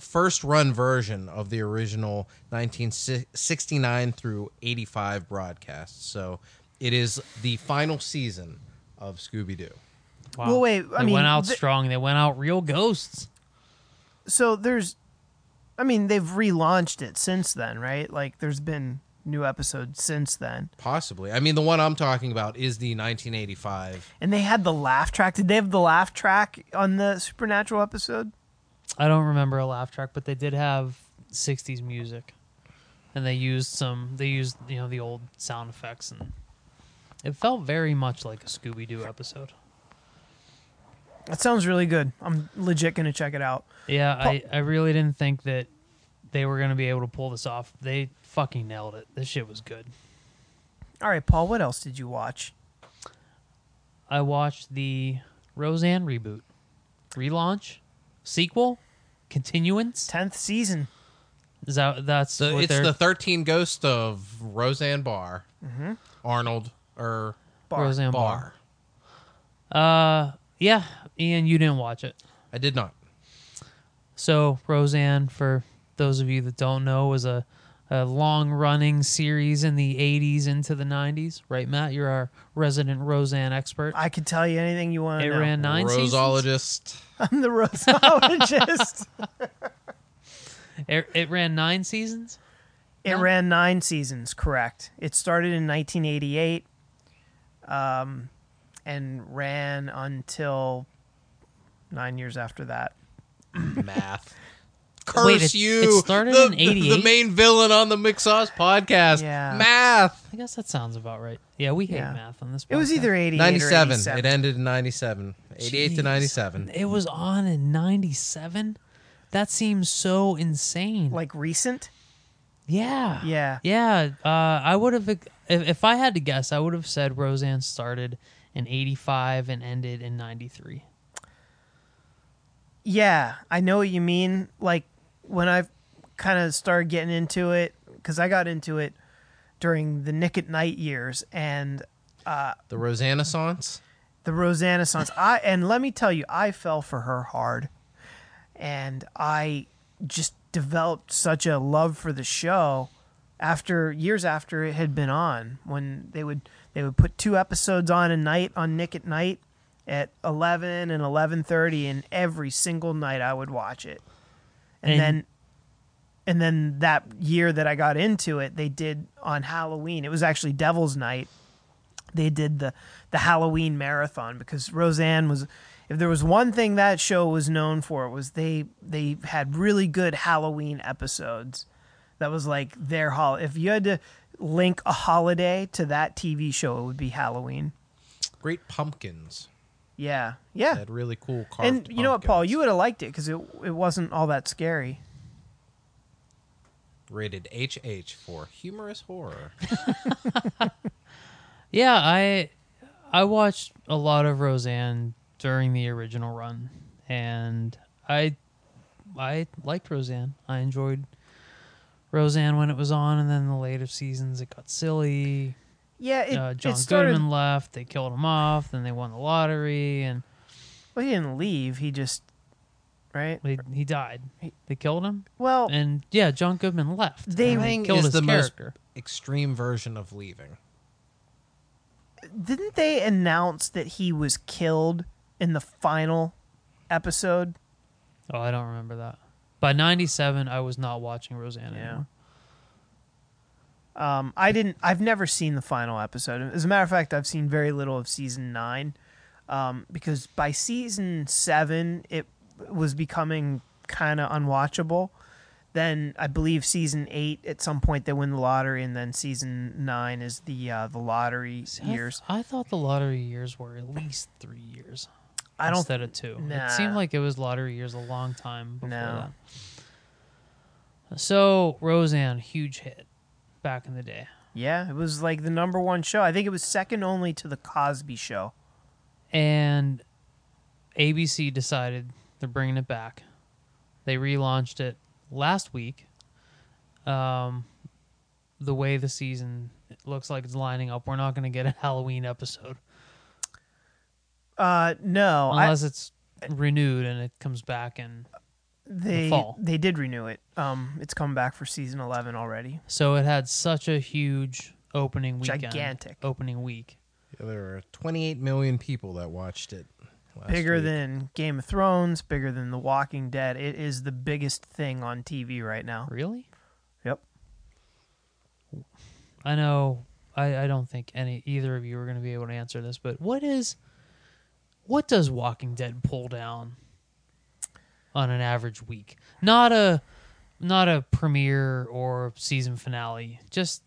first run version of the original 1969 through 85 broadcasts. So it is the final season of Scooby Doo. Wow. Well, wait, I they mean, went out th- strong. They went out real ghosts. So there's, I mean, they've relaunched it since then, right? Like, there's been new episodes since then, Possibly. I mean, the one I'm talking about is the 1985. and they had the laugh track. Did they have the laugh track on the Supernatural episode? I don't remember a laugh track, but they did have '60s music, and they used some. They used you know the old sound effects, and it felt very much like a Scooby Doo episode. That sounds really good. I'm legit gonna check it out. Yeah, I, I really didn't think that they were gonna be able to pull this off. They fucking nailed it. This shit was good. All right, Paul. What else did you watch? I watched the Roseanne reboot, relaunch, sequel, continuance. Tenth season. Is that that's So what it's they're the 13 Ghosts of Roseanne Barr, Arnold, or Bar. Roseanne Barr. Barr. Uh, yeah, Ian, you didn't watch it. I did not. So Roseanne, for those of you that don't know, was a, a long-running series in the '80s into the '90s, right, Matt? You're our resident Roseanne expert. I could tell you anything you want It to know. ran nine seasons. Rosologist. I'm the rosologist. It, it ran nine seasons. it ran nine seasons. Correct. It started in 1988, um, and ran until nine years after that. Math. Curse Wait, it- you! it started the, in the- 88? The main villain on the McSauce podcast. Yeah. Math. I guess that sounds about right. Yeah, we hate Yeah. math on this. It was either 88 97. 87. It ended in 97. 88 to 97. It was on in '97. That seems so insane. like recent. yeah, Yeah. Yeah, uh, I would have if, if I had to guess, I would have said Roseanne started in '85 and ended in '93. Yeah, I know what you mean. Like when I kind of started getting into it, because I got into it during the Nick at Night years and uh, The Rosannaissance. the Rosannaissance. I and let me tell you, I fell for her hard, and I just developed such a love for the show after years after it had been on. When they would they would put two episodes on a night on Nick at Night at eleven and eleven thirty, and every single night I would watch it. And, And- then and then that year that I got into it, they did on Halloween. It was actually Devil's Night they did the the Halloween marathon because Roseanne was if there was one thing that show was known for it was they they had really good Halloween episodes. That was like their hol if you had to link a holiday to that TV show it would be Halloween. Great Pumpkins. Yeah. They Yeah. had really cool carved And you know what Paul, you would have liked it cuz it it wasn't all that scary. Rated HH for humorous horror. Yeah, I I watched a lot of Roseanne during the original run, and I I liked Roseanne. I enjoyed Roseanne when it was on, and then the later seasons it got silly. Yeah, it, uh, John it started Goodman left. They killed him off. Then they won the lottery, and well, he didn't leave, he just right? he, he died. They killed him, Well, and yeah, John Goodman left. They- and Dying killed is his the most character. extreme version of leaving. didn't they announce that he was killed in the final episode? Oh, I don't remember that. By '97, I was not watching Roseanne anymore. Um, I didn't. I've never seen the final episode. As a matter of fact, I've seen very little of season nine, um, because by season seven it was becoming kind of unwatchable. Then I believe season eight at some point they win the lottery, and then season nine is the uh, the lottery See, I th- years. I, thought the lottery years were at least three years. I don't. instead of two. Nah. It seemed like it was lottery years a long time before No. that. So Roseanne, huge hit back in the day, Yeah, it was like the number one show. I think it was second only to the Cosby Show. and ABC decided they're bringing it back. They relaunched it last week um, the way the season looks like it's lining up, we're not going to get a Halloween episode Uh, no, I, unless it's renewed and it comes back and they fall. they did renew it. Um, it's come back for season eleven already. so it had such a huge opening weekend, Gigantic. opening week. Yeah, there were 28 million people that watched it. last bigger week. than Game of Thrones, bigger than The Walking Dead. It is the biggest thing on TV right now. Really? Yep. I know. I, I don't think any either of you are going to be able to answer this, but what is what does Walking Dead pull down on an average week? Not a not a premiere or season finale, just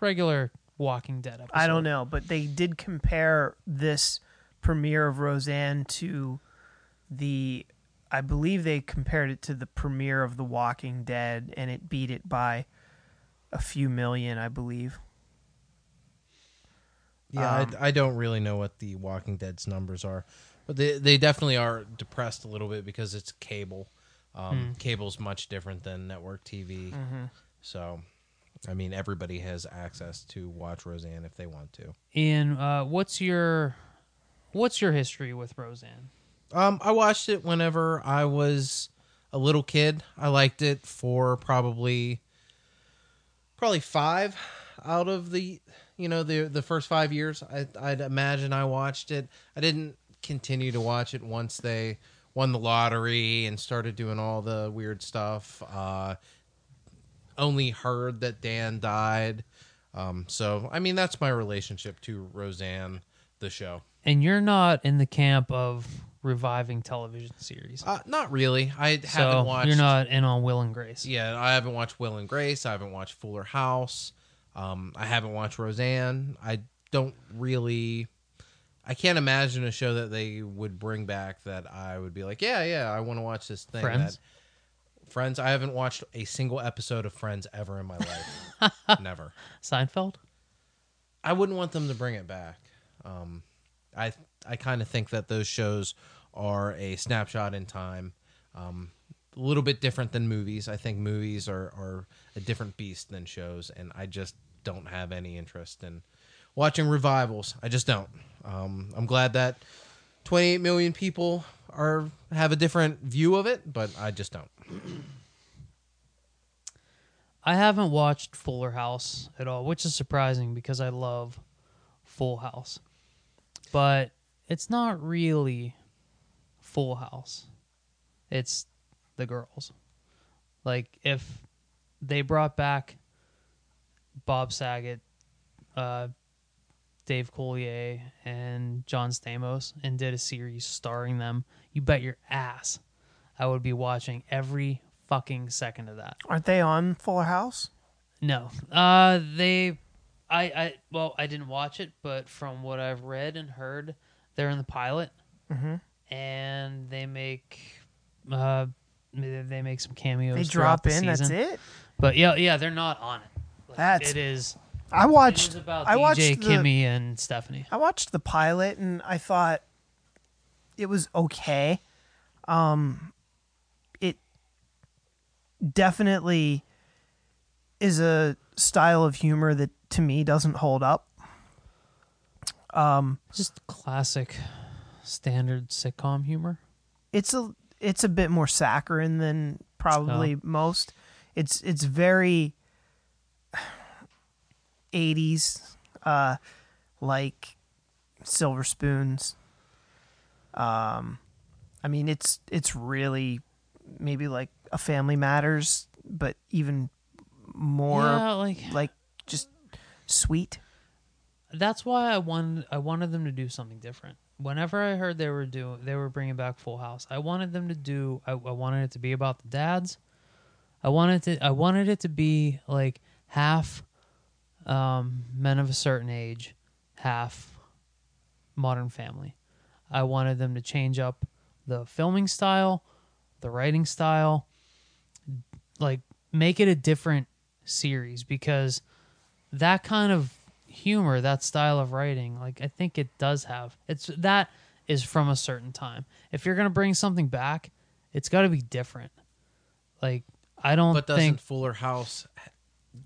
regular Walking Dead episode. I don't know, but they did compare this premiere of Roseanne to the I believe they compared it to the premiere of The Walking Dead and it beat it by a few million, I believe. Yeah, Um, I, I don't really know what the Walking Dead's numbers are, but they they definitely are depressed a little bit because it's cable. Um, Cable's much different than network TV, so I mean everybody has access to watch Roseanne if they want to. And uh, what's your what's your history with Roseanne? Um, I watched it whenever I was a little kid. I liked it for probably probably five out of the you know the the first five years. I, I'd imagine I watched it. I didn't continue to watch it once they won the lottery and started doing all the weird stuff. Uh, only heard that Dan died. Um, so I mean that's my relationship to Roseanne, the show. And you're not in the camp of reviving television series. Uh, not really. I so haven't watched. you're not in on Will and Grace. Yeah, I haven't watched Will and Grace. I haven't watched Fuller House. Um, I haven't watched Roseanne. I don't really. I can't imagine a show that they would bring back that I would be like, yeah, yeah, I want to watch this thing. Friends? That, Friends. I haven't watched a single episode of Friends ever in my life. Never. Seinfeld. I wouldn't want them to bring it back. Um, I I kind of think that those shows are a snapshot in time. Um, a little bit different than movies. I think movies are, are a different beast than shows, and I just don't have any interest in watching revivals. I just don't. Um, I'm glad that 28 million people are have a different view of it, but I just don't. I haven't watched Fuller House at all, which is surprising because I love Full House. But it's not really Full House. It's the girls. Like if they brought back Bob Saget, uh, Dave Coulier, and John Stamos and did a series starring them, you bet your ass I would be watching every fucking second of that. Aren't they on Fuller House? No. Uh they I I well, I didn't watch it, but from what I've read and heard, they're in the pilot. Mhm. And they make uh they they make some cameos. They drop the in. That's it. But yeah, yeah, they're not on it. Like, That's- it is I watched. is about I DJ watched the, Kimmy and Stephanie. I watched the pilot and I thought it was okay. Um, it definitely is a style of humor that to me doesn't hold up. Um, Just classic standard sitcom humor. it's a it's a bit more saccharine than probably most. It's it's very 80s uh like silver spoons. Um I mean it's it's really maybe like a family matters but even more yeah, like like just sweet. that's why I wanted I wanted them to do something different. Whenever I heard they were doing they were bringing back Full House, I wanted them to do I, I wanted it to be about the dads. I wanted to I wanted it to be like half um, men of a certain age, half Modern Family. I wanted them to change up the filming style, the writing style, like make it a different series because that kind of humor, that style of writing, like I think it does have. It's that is from a certain time. If you're going to bring something back, it's got to be different. Like I don't But doesn't think Fuller House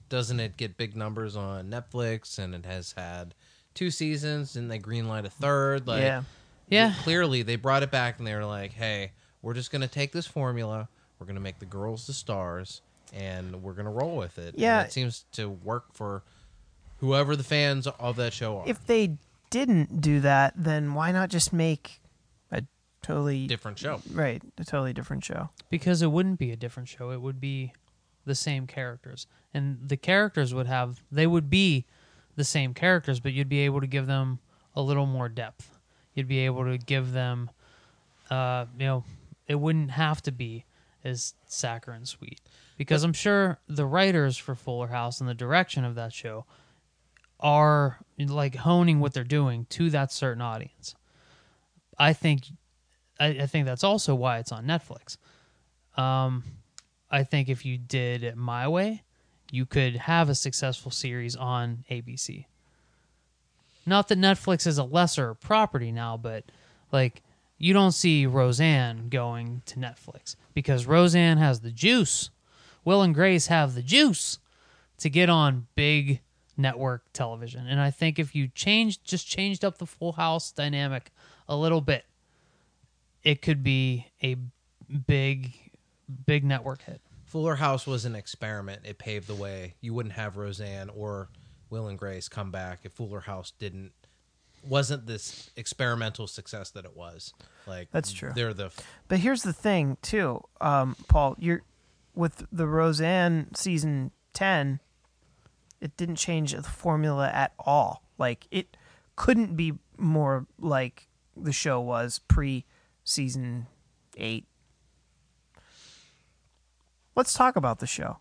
doesn't it get big numbers on Netflix and it has had two seasons and they greenlight a third? Like yeah. Yeah. clearly they brought it back and they were like, Hey, we're just gonna take this formula, we're gonna make the girls the stars, and we're gonna roll with it. And Yeah. it seems to work for whoever the fans of that show are. If they didn't do that, then why not just make a totally different show. right, a totally different show? because it wouldn't be a different show. It would be the same characters, and the characters would have they would be the same characters, but you'd be able to give them a little more depth. You'd be able to give them, uh, you know, it wouldn't have to be as saccharine sweet because I'm sure the writers for Fuller House and the direction of that show are like honing what they're doing to that certain audience. I think, I, I think that's also why it's on Netflix. Um, I think if you did it my way, you could have a successful series on ABC. Not that Netflix is a lesser property now, but like you don't see Roseanne going to Netflix because Roseanne has the juice. Will and Grace have the juice to get on big network television. And I think if you changed just changed up the full house dynamic a little bit, it could be a big big network hit. Fuller House was an experiment. It paved the way. You wouldn't have Roseanne or Will and Grace come back if Fuller House didn't wasn't this experimental success that it was. Like That's true. They're the But here's the thing, too, um, Paul. You're with the Roseanne season ten. It didn't change the formula at all. Like it couldn't be more like the show was pre season eight. Let's talk about the show.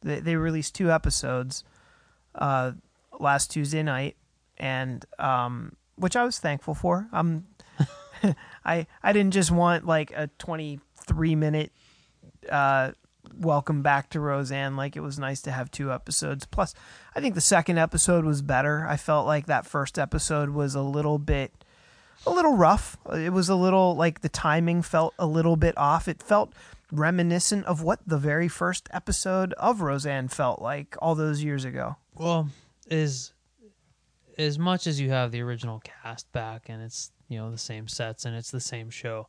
They they released two episodes uh, last Tuesday night, and um, which I was thankful for. I'm I I didn't just want like a 23 minute uh welcome back to Roseanne. Like it was nice to have two episodes. Plus I think the second episode was better. I felt like that first episode was a little bit a little rough. It was a little like the timing felt a little bit off. It felt reminiscent of what the very first episode of Roseanne felt like all those years ago. Well, is as much as you have the original cast back and it's you know the same sets and it's the same show,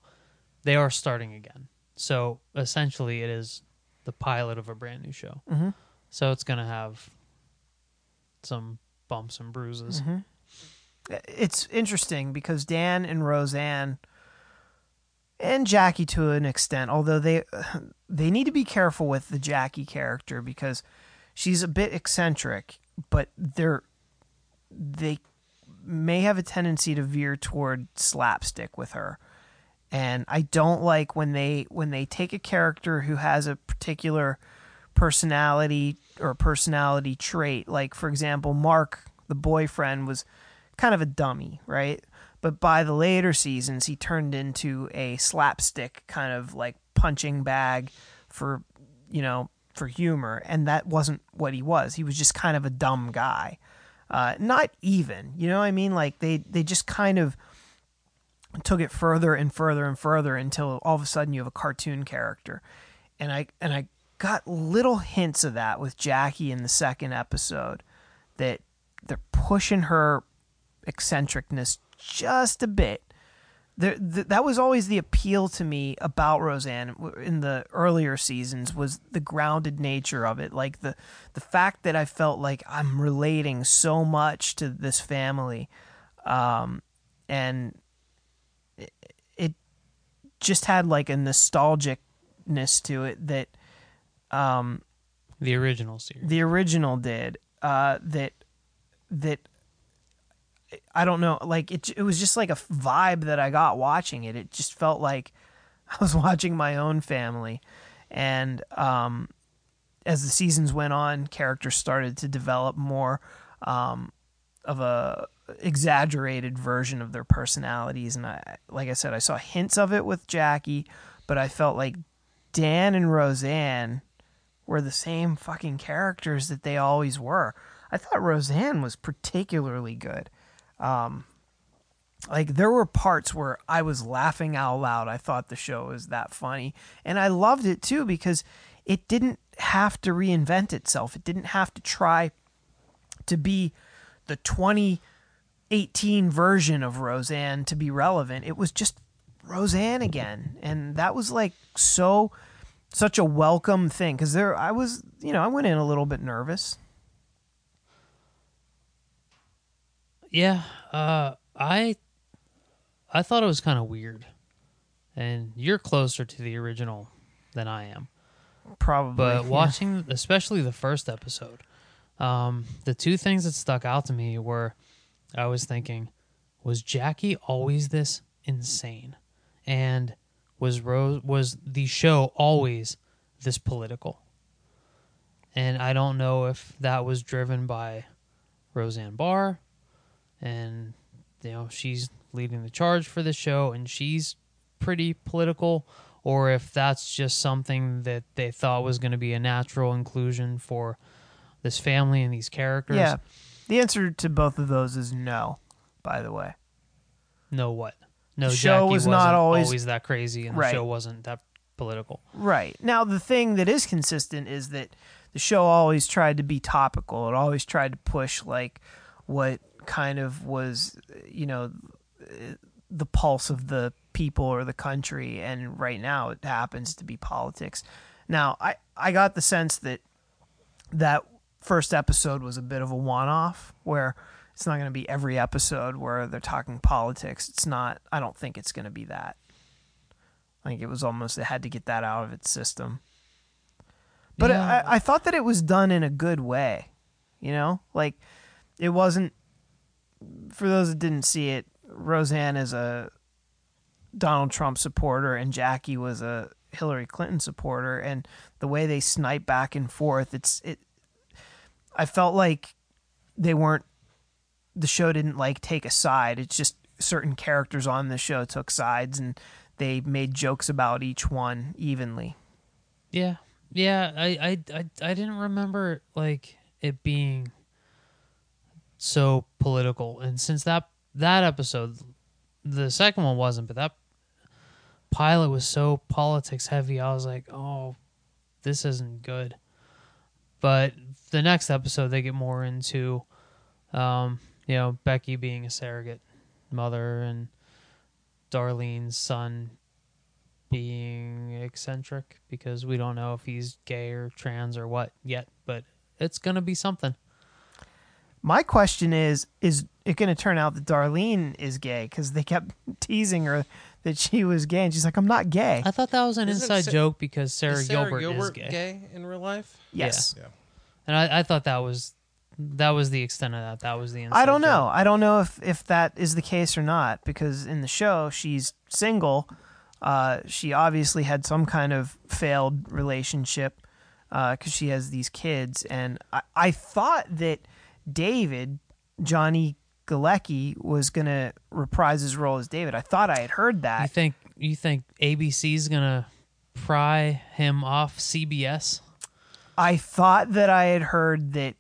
they are starting again. So essentially, it is the pilot of a brand new show. Mhm. So it's gonna have some bumps and bruises. it's interesting because Dan and Roseanne and Jackie to an extent, although they they need to be careful with the Jackie character because she's a bit eccentric, but they're they may have a tendency to veer toward slapstick with her. And I don't like when they when they take a character who has a particular personality or personality trait. Like for example, Mark, the boyfriend, was kind of a dummy, right? But by the later seasons, he turned into a slapstick kind of like punching bag for, you know, for humor. And that wasn't what he was. He was just kind of a dumb guy. Uh, not even, you know what I mean? Like they, they just kind of took it further and further and further until all of a sudden you have a cartoon character. And I, and I got little hints of that with Jackie in the second episode that they're pushing her eccentricness just a bit. There, th- that was always the appeal to me about Roseanne in the earlier seasons was the grounded nature of it, like the the fact that I felt like I'm relating so much to this family, um, and just had like a nostalgicness to it that um, The original series. the original did uh, that that I don't know like it it was just like a vibe that I got watching it it just felt like I was watching my own family and um, as the seasons went on characters started to develop more um, of a exaggerated version of their personalities and I like I said I saw hints of it with Jackie but I felt like Dan and Roseanne were the same fucking characters that they always were. I thought Roseanne was particularly good. Um, like there were parts where I was laughing out loud. I thought the show was that funny, and I loved it too because it didn't have to reinvent itself. It didn't have to try to be the 2018 version of Roseanne to be relevant. It was just Roseanne again, and that was like so such a welcome thing because there I was, you know, I went in a little bit nervous. Yeah, uh, I I thought it was kind of weird, and you're closer to the original than I am. Probably, But yeah. watching, especially the first episode, um, the two things that stuck out to me were, I was thinking, was Jackie always this insane, and was Rose was the show always this political? And I don't know if that was driven by Roseanne Barr, and you know she's leading the charge for the show, and she's pretty political, or if that's just something that they thought was going to be a natural inclusion for this family and these characters. Yeah. The answer to both of those is no, by the way. No, what? No, The show Jackie was not wasn't always- that crazy, and Right. the show wasn't that political. Right. Now, the thing that is consistent is that the show always tried to be topical. It always tried to push, like, what kind of was, you know, the pulse of the people or the country. And right now, it happens to be politics. Now, I, I got the sense that that first episode was a bit of a one off where it's not going to be every episode where they're talking politics. It's not, I don't think it's going to be that. I think it was almost, it had to get that out of its system. But Yeah. I, I thought that it was done in a good way. You know, like it wasn't, for those that didn't see it, Roseanne is a Donald Trump supporter and Jackie was a Hillary Clinton supporter. And the way they snipe back and forth, it's, it, I felt like they weren't, the show didn't like take a side. It's just certain characters on the show took sides and they made jokes about each one evenly. Yeah, yeah. I, I, I, I didn't remember like it being so political, and since that that episode, the second one wasn't, but that pilot was so politics heavy. I was like, oh, this isn't good. But the next episode, they get more into, um, you know, Becky being a surrogate mother and Darlene's son being eccentric because we don't know if he's gay or trans or what yet, but it's gonna be something. My question is: Is it going to turn out that Darlene is gay? Because they kept teasing her that she was gay, and she's like, "I'm not gay." I thought that was an Isn't inside Sa- joke because Sarah, Is Sarah Gilbert, Gilbert is gay. in real life? yes. Yeah. And I, I thought that was that was the extent of that. That was the I don't know. I don't know if if that is the case or not because in the show she's single. Uh, she obviously had some kind of failed relationship because she has these kids, and I, I thought that David Johnny Galecki was gonna reprise his role as David. I thought I had heard that. You think you think ABC's gonna pry him off CBS? I thought that I had heard that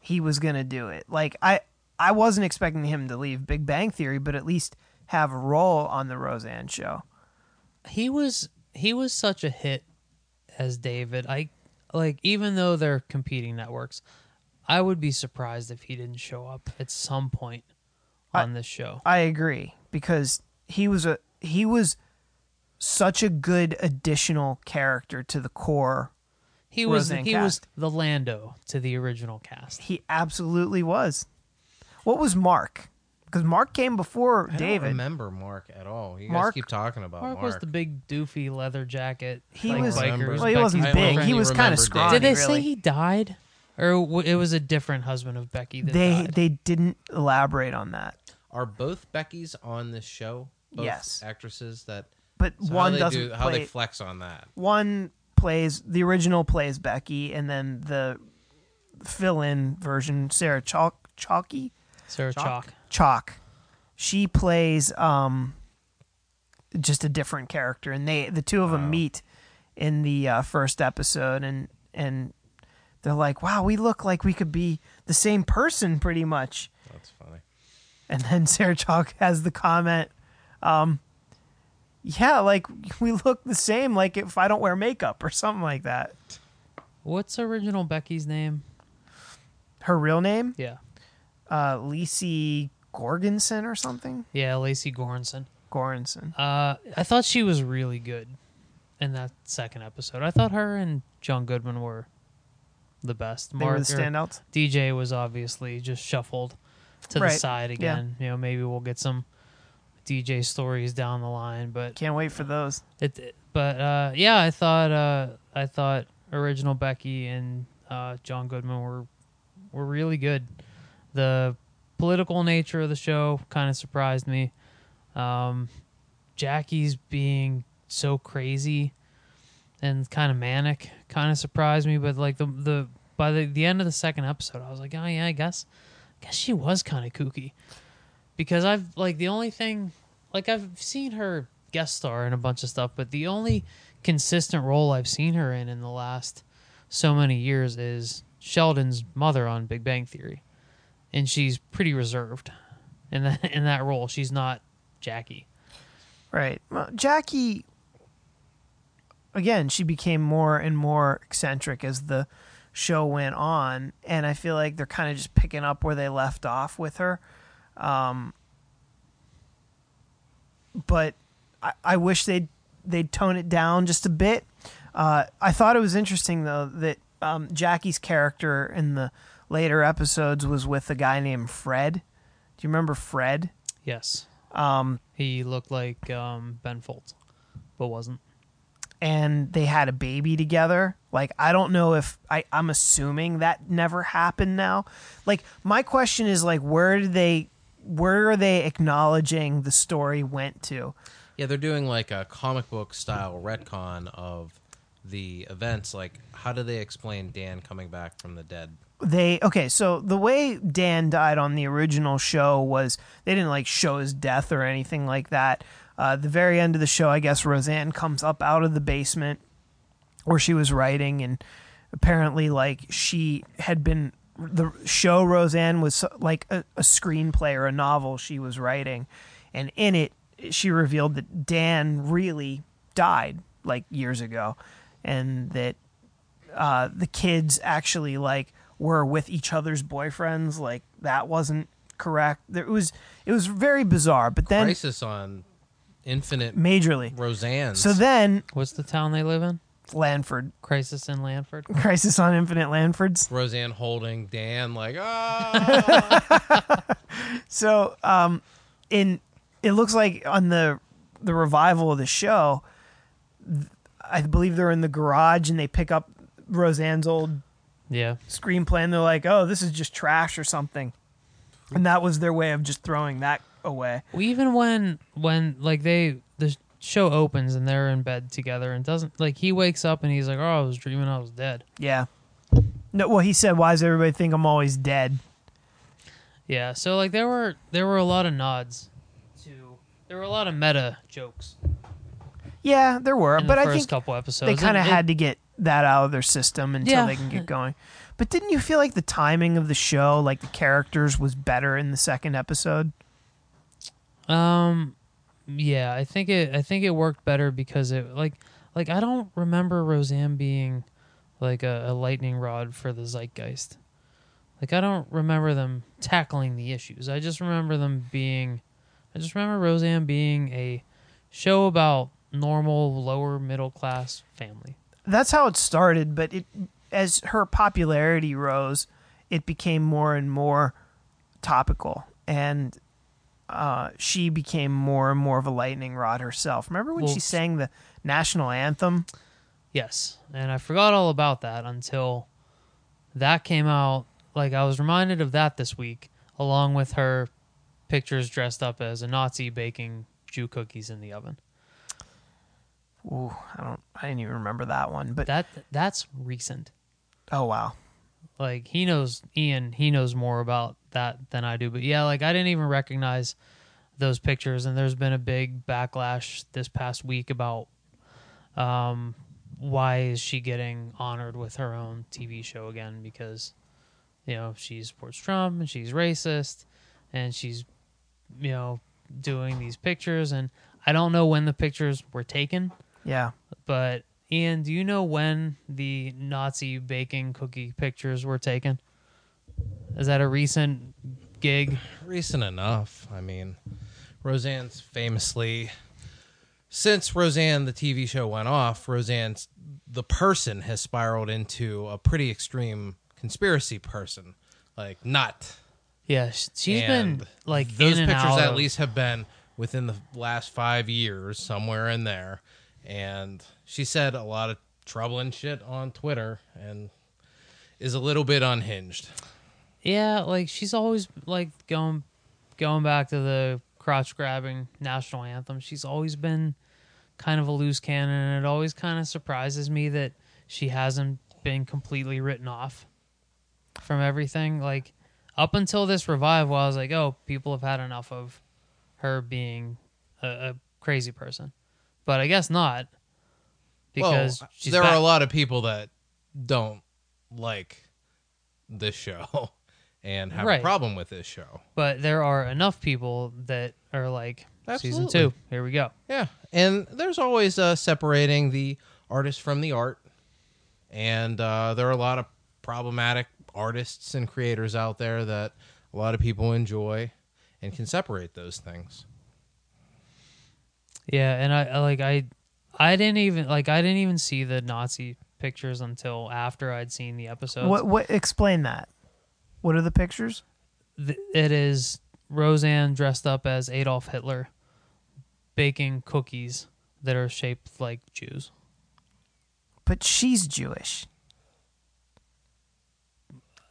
he was gonna do it. Like I, I wasn't expecting him to leave Big Bang Theory, but at least have a role on the Roseanne show. he was he was such a hit as David. I like even though they're competing networks, I would be surprised if he didn't show up at some point on this show. I agree because he was a he was such a good additional character to the core. He was Roseanne he was the Lando to the original cast. He absolutely was. What was Mark? Because Mark came before David. I David. don't remember Mark at all. You Mark- guys keep talking about Mark, Mark. was the big doofy leather jacket. He like was- biker. Well, Well, he wasn't big. boyfriend. He was kinda David. scrawny. Did they really. say he died, or w- it was a different husband of Becky that They died? they didn't elaborate on that. Are both Beckys on this show? Both Yes. actresses that. But So one how they doesn't do, how play. they flex on that. one plays the original plays Becky, and then the fill-in version Sarah Chalke Chalky Sarah Chalke? Chalke. Chalke. She plays um just a different character, and they the two of them Wow. meet in the uh, first episode, and and they're like, "Wow, we look like we could be the same person, pretty much." That's funny. And then Sarah Chalke has the comment, um, yeah, like we look the same, like if I don't wear makeup or something like that. What's original Becky's name? Her real name, Yeah. uh, Lacey Gorgonson or something. Yeah, Lecy Goranson. Goranson. Uh, I thought she was really good in that second episode. I thought her and John Goodman were the best. They were the standouts. DJ was obviously just shuffled to Right. the side again. You know, maybe we'll get some DJ stories down the line, but Can't wait for those. it. it- But uh, yeah, I thought uh, I thought original Becky and uh, John Goodman were were really good. The political nature of the show kind of surprised me. Um, Jackie's being so crazy and kind of manic kind of surprised me. But like the the by the, the end of the second episode, I was like, oh yeah, I guess I guess she was kind of kooky because I've like the only thing like I've seen her guest star in a bunch of stuff, but the only consistent role I've seen her in in the last so many years is Sheldon's mother on Big Bang Theory, and she's pretty reserved in that in that role. She's not Jackie. Right. Well, Jackie, again, she became more and more eccentric as the show went on, and I feel like they're kind of just picking up where they left off with her. Um, but I, I wish they'd they'd tone it down just a bit. Uh, I thought it was interesting though that um, Jackie's character in the later episodes was with a guy named Fred. Do you remember Fred? Yes, Um, he looked like um, Ben Folds, but wasn't. and they had a baby together. Like I don't know if I I'm assuming that never happened now. Like my question is like where did they where are they acknowledging the story went to? Yeah, they're doing like a comic book style retcon of the events. Like, how do they explain Dan coming back from the dead? They okay, so the way Dan died on the original show was they didn't like show his death or anything like that. Uh, the very end of the show, I guess Roseanne comes up out of the basement where she was writing, and apparently, like she had been the show Roseanne was like a, a screenplay or a novel she was writing, and in it she revealed that Dan really died like years ago, and that uh, the kids actually like were with each other's boyfriends. Like that wasn't correct. There it was it was very bizarre. But then Crisis on Infinite majorly. Roseanne. So then What's the town they live in? Lanford, Crisis in Lanford. Crisis on Infinite Lanfords. Roseanne holding Dan like ah. So um, in it looks like on the the revival of the show, I believe they're in the garage and they pick up Roseanne's old Yeah, screenplay and they're like, "Oh, this is just trash or something," and that was their way of just throwing that away. Well, even when when like they the show opens and they're in bed together and doesn't like he wakes up and he's like, "Oh, I was dreaming I was dead." Yeah. No, well, he said, "Why does everybody think I'm always dead?" Yeah, so like there were there were a lot of nods to there were a lot of meta jokes Yeah, there were, but the I first think couple episodes. they kind of had to get that out of their system until Yeah. they can get going. But didn't you feel like the timing of the show, like the characters, was better in the second episode? Um, yeah, I think it. I think it worked better because it like like I don't remember Roseanne being like a, a lightning rod for the zeitgeist. Like I don't remember them tackling the issues. I just remember them being. I just remember Roseanne being a show about normal lower middle class family. That's how it started, but it as her popularity rose, it became more and more topical, and uh, she became more and more of a lightning rod herself. Remember when Well, she sang the national anthem? Yes, and I forgot all about that until that came out. Like I was reminded of that this week, along with her pictures dressed up as a Nazi baking Jew cookies in the oven. Ooh, I don't, I didn't even remember that one. But That that's recent. oh wow, Like he knows Ian, he knows more about that than I do. But yeah, like I didn't even recognize those pictures, and there's been a big backlash this past week about um, why is she getting honored with her own TV show again? Because you know she supports Trump and she's racist, and she's you know, doing these pictures, and I don't know when the pictures were taken, Yeah. but Ian, do you know when the Nazi baking cookie pictures were taken? Is that a recent gig? recent enough. I mean, Roseanne's famously since Roseanne the TV show went off, Roseanne's the person has spiraled into a pretty extreme conspiracy person. Like not Yeah, sh- she's and been like those pictures at of- least have been within the last 5 years somewhere in there. And she said a lot of troubling shit on Twitter and is a little bit unhinged. Yeah, like she's always like going going back to the crotch grabbing national anthem. She's always been kind of a loose cannon and it always kind of surprises me that she hasn't been completely written off from everything. Like up until this revival, I was like, "Oh, people have had enough of her being a, a crazy person." But I guess not. Because well, she's there back- are a lot of people that don't like this show and have Right. a problem with this show. but there are enough people that are like season Absolutely. 2. Here we go. Yeah, and there's always uh, separating the artist from the art, and uh, there are a lot of problematic artists and creators out there that a lot of people enjoy and can separate those things. Yeah, and I I- like I I didn't even like I didn't even see the Nazi pictures until after I'd seen the episode. What? What? Explain that. What are the pictures? Th- it is Roseanne dressed up as Adolf Hitler baking cookies that are shaped like Jews. But she's Jewish.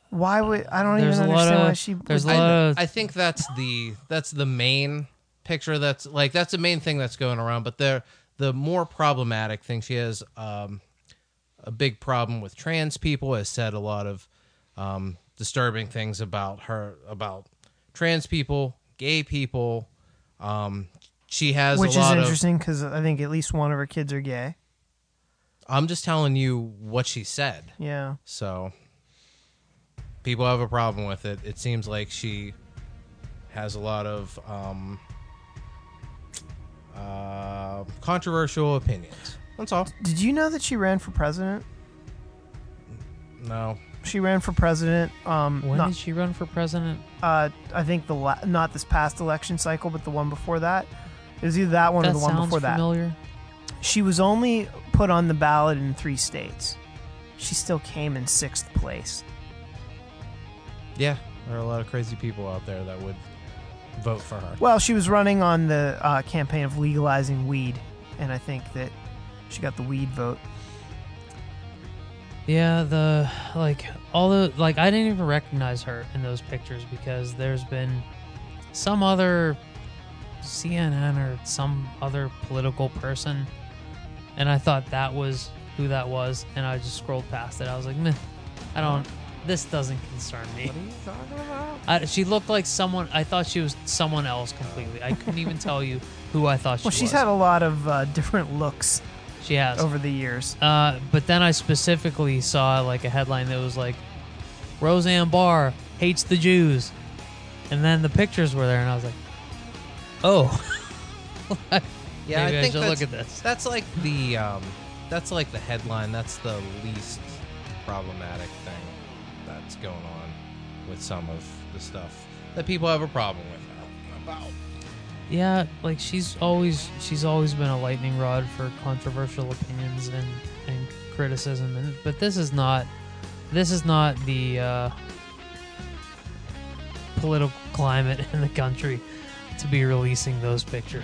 Why would I don't There's even a lot understand of- why she? there's would- a lot I, of- I think that's the that's the main picture. That's like that's the main thing that's going around. But the the more problematic thing she has um, a big problem with trans people. Has said a lot of um, disturbing things about her about trans people, gay people. Um, she has which a is interesting because I think at least one of her kids are gay. I'm just telling you what she said. Yeah. So people have a problem with it. It seems like she has a lot of um, uh, controversial opinions. That's all. Did you know that she ran for president? No. She ran for president. Um, when not, did she run for president? uh, I think the la- not this past election cycle, but the one before that. It was either that one that or the one sounds before familiar. that. She was only put on the ballot in three states. She still came in sixth place. Yeah, there are a lot of crazy people out there that would vote for her. Well, she was running on the uh, campaign of legalizing weed, and I think that she got the weed vote. Yeah, the like all the like I didn't even recognize her in those pictures because there's been some other CNN or some other political person and I thought that was who that was and I just scrolled past it. I was like, "Meh. I don't this doesn't concern me." What are you talking about? I, she looked like someone I thought she was someone else completely. I couldn't even tell you who I thought she Well, was. Well, she's had a lot of uh, different looks she has. over the years. Uh, but then I specifically saw like a headline that was like, Roseanne Barr hates the Jews. And then the pictures were there, and I was like, oh. Yeah, Maybe I I, think should that's, look at this. that's like the um, that's like the headline. That's the least problematic thing that's going on with some of the stuff that people have a problem with about. Yeah, like she's always she's always been a lightning rod for controversial opinions and, and criticism, and but this is not this is not the uh, political climate in the country to be releasing those pictures.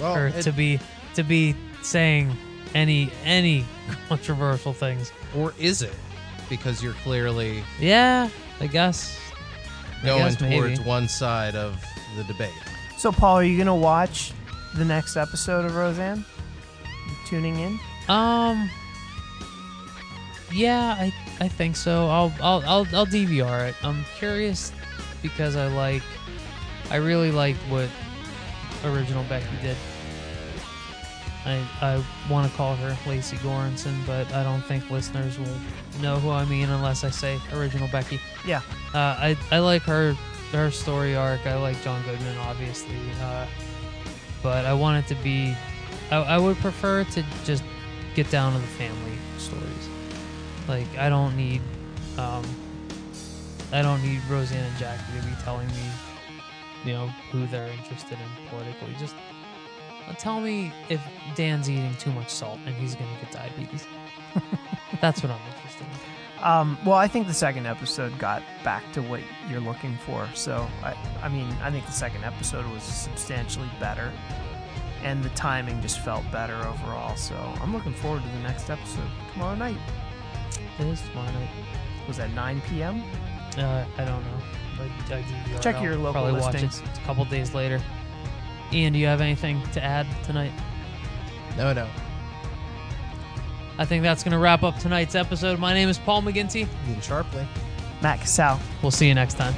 Well, or it- to be to be saying any any controversial things. or is it? Because you're clearly Yeah, I guess. I going guess maybe. towards one side of the debate. So, Paul, are you gonna watch the next episode of Roseanne? Tuning in? Um. Yeah, I I think so. I'll I'll I'll, I'll DVR it. I'm curious because I like I really like what original Becky did. I I want to call her Lecy Goranson, but I don't think listeners will know who I mean unless I say original Becky. Yeah. Uh, I I like her her story arc. I like John Goodman, obviously, uh, but I want it to be. I, I would prefer to just get down to the family stories. Like I don't need, um, I don't need Roseanne and Jackie to be telling me, you know, who they're interested in politically. Just tell me if Dan's eating too much salt and he's gonna get diabetes. That's what I'm interested in. Um, well, I think the second episode got back to what you're looking for. So, I, I mean, I think the second episode was substantially better, and the timing just felt better overall. So, I'm looking forward to the next episode tomorrow night. It is tomorrow night. Was that 9 p.m.? Uh, I don't know. Like, I Check I'll your local Probably watch listings. it a couple days later. Ian, do you have anything to add tonight? No, no. I think that's going to wrap up tonight's episode. My name is Paul McGinty. Ian Sharpley. Matt Casal. We'll see you next time.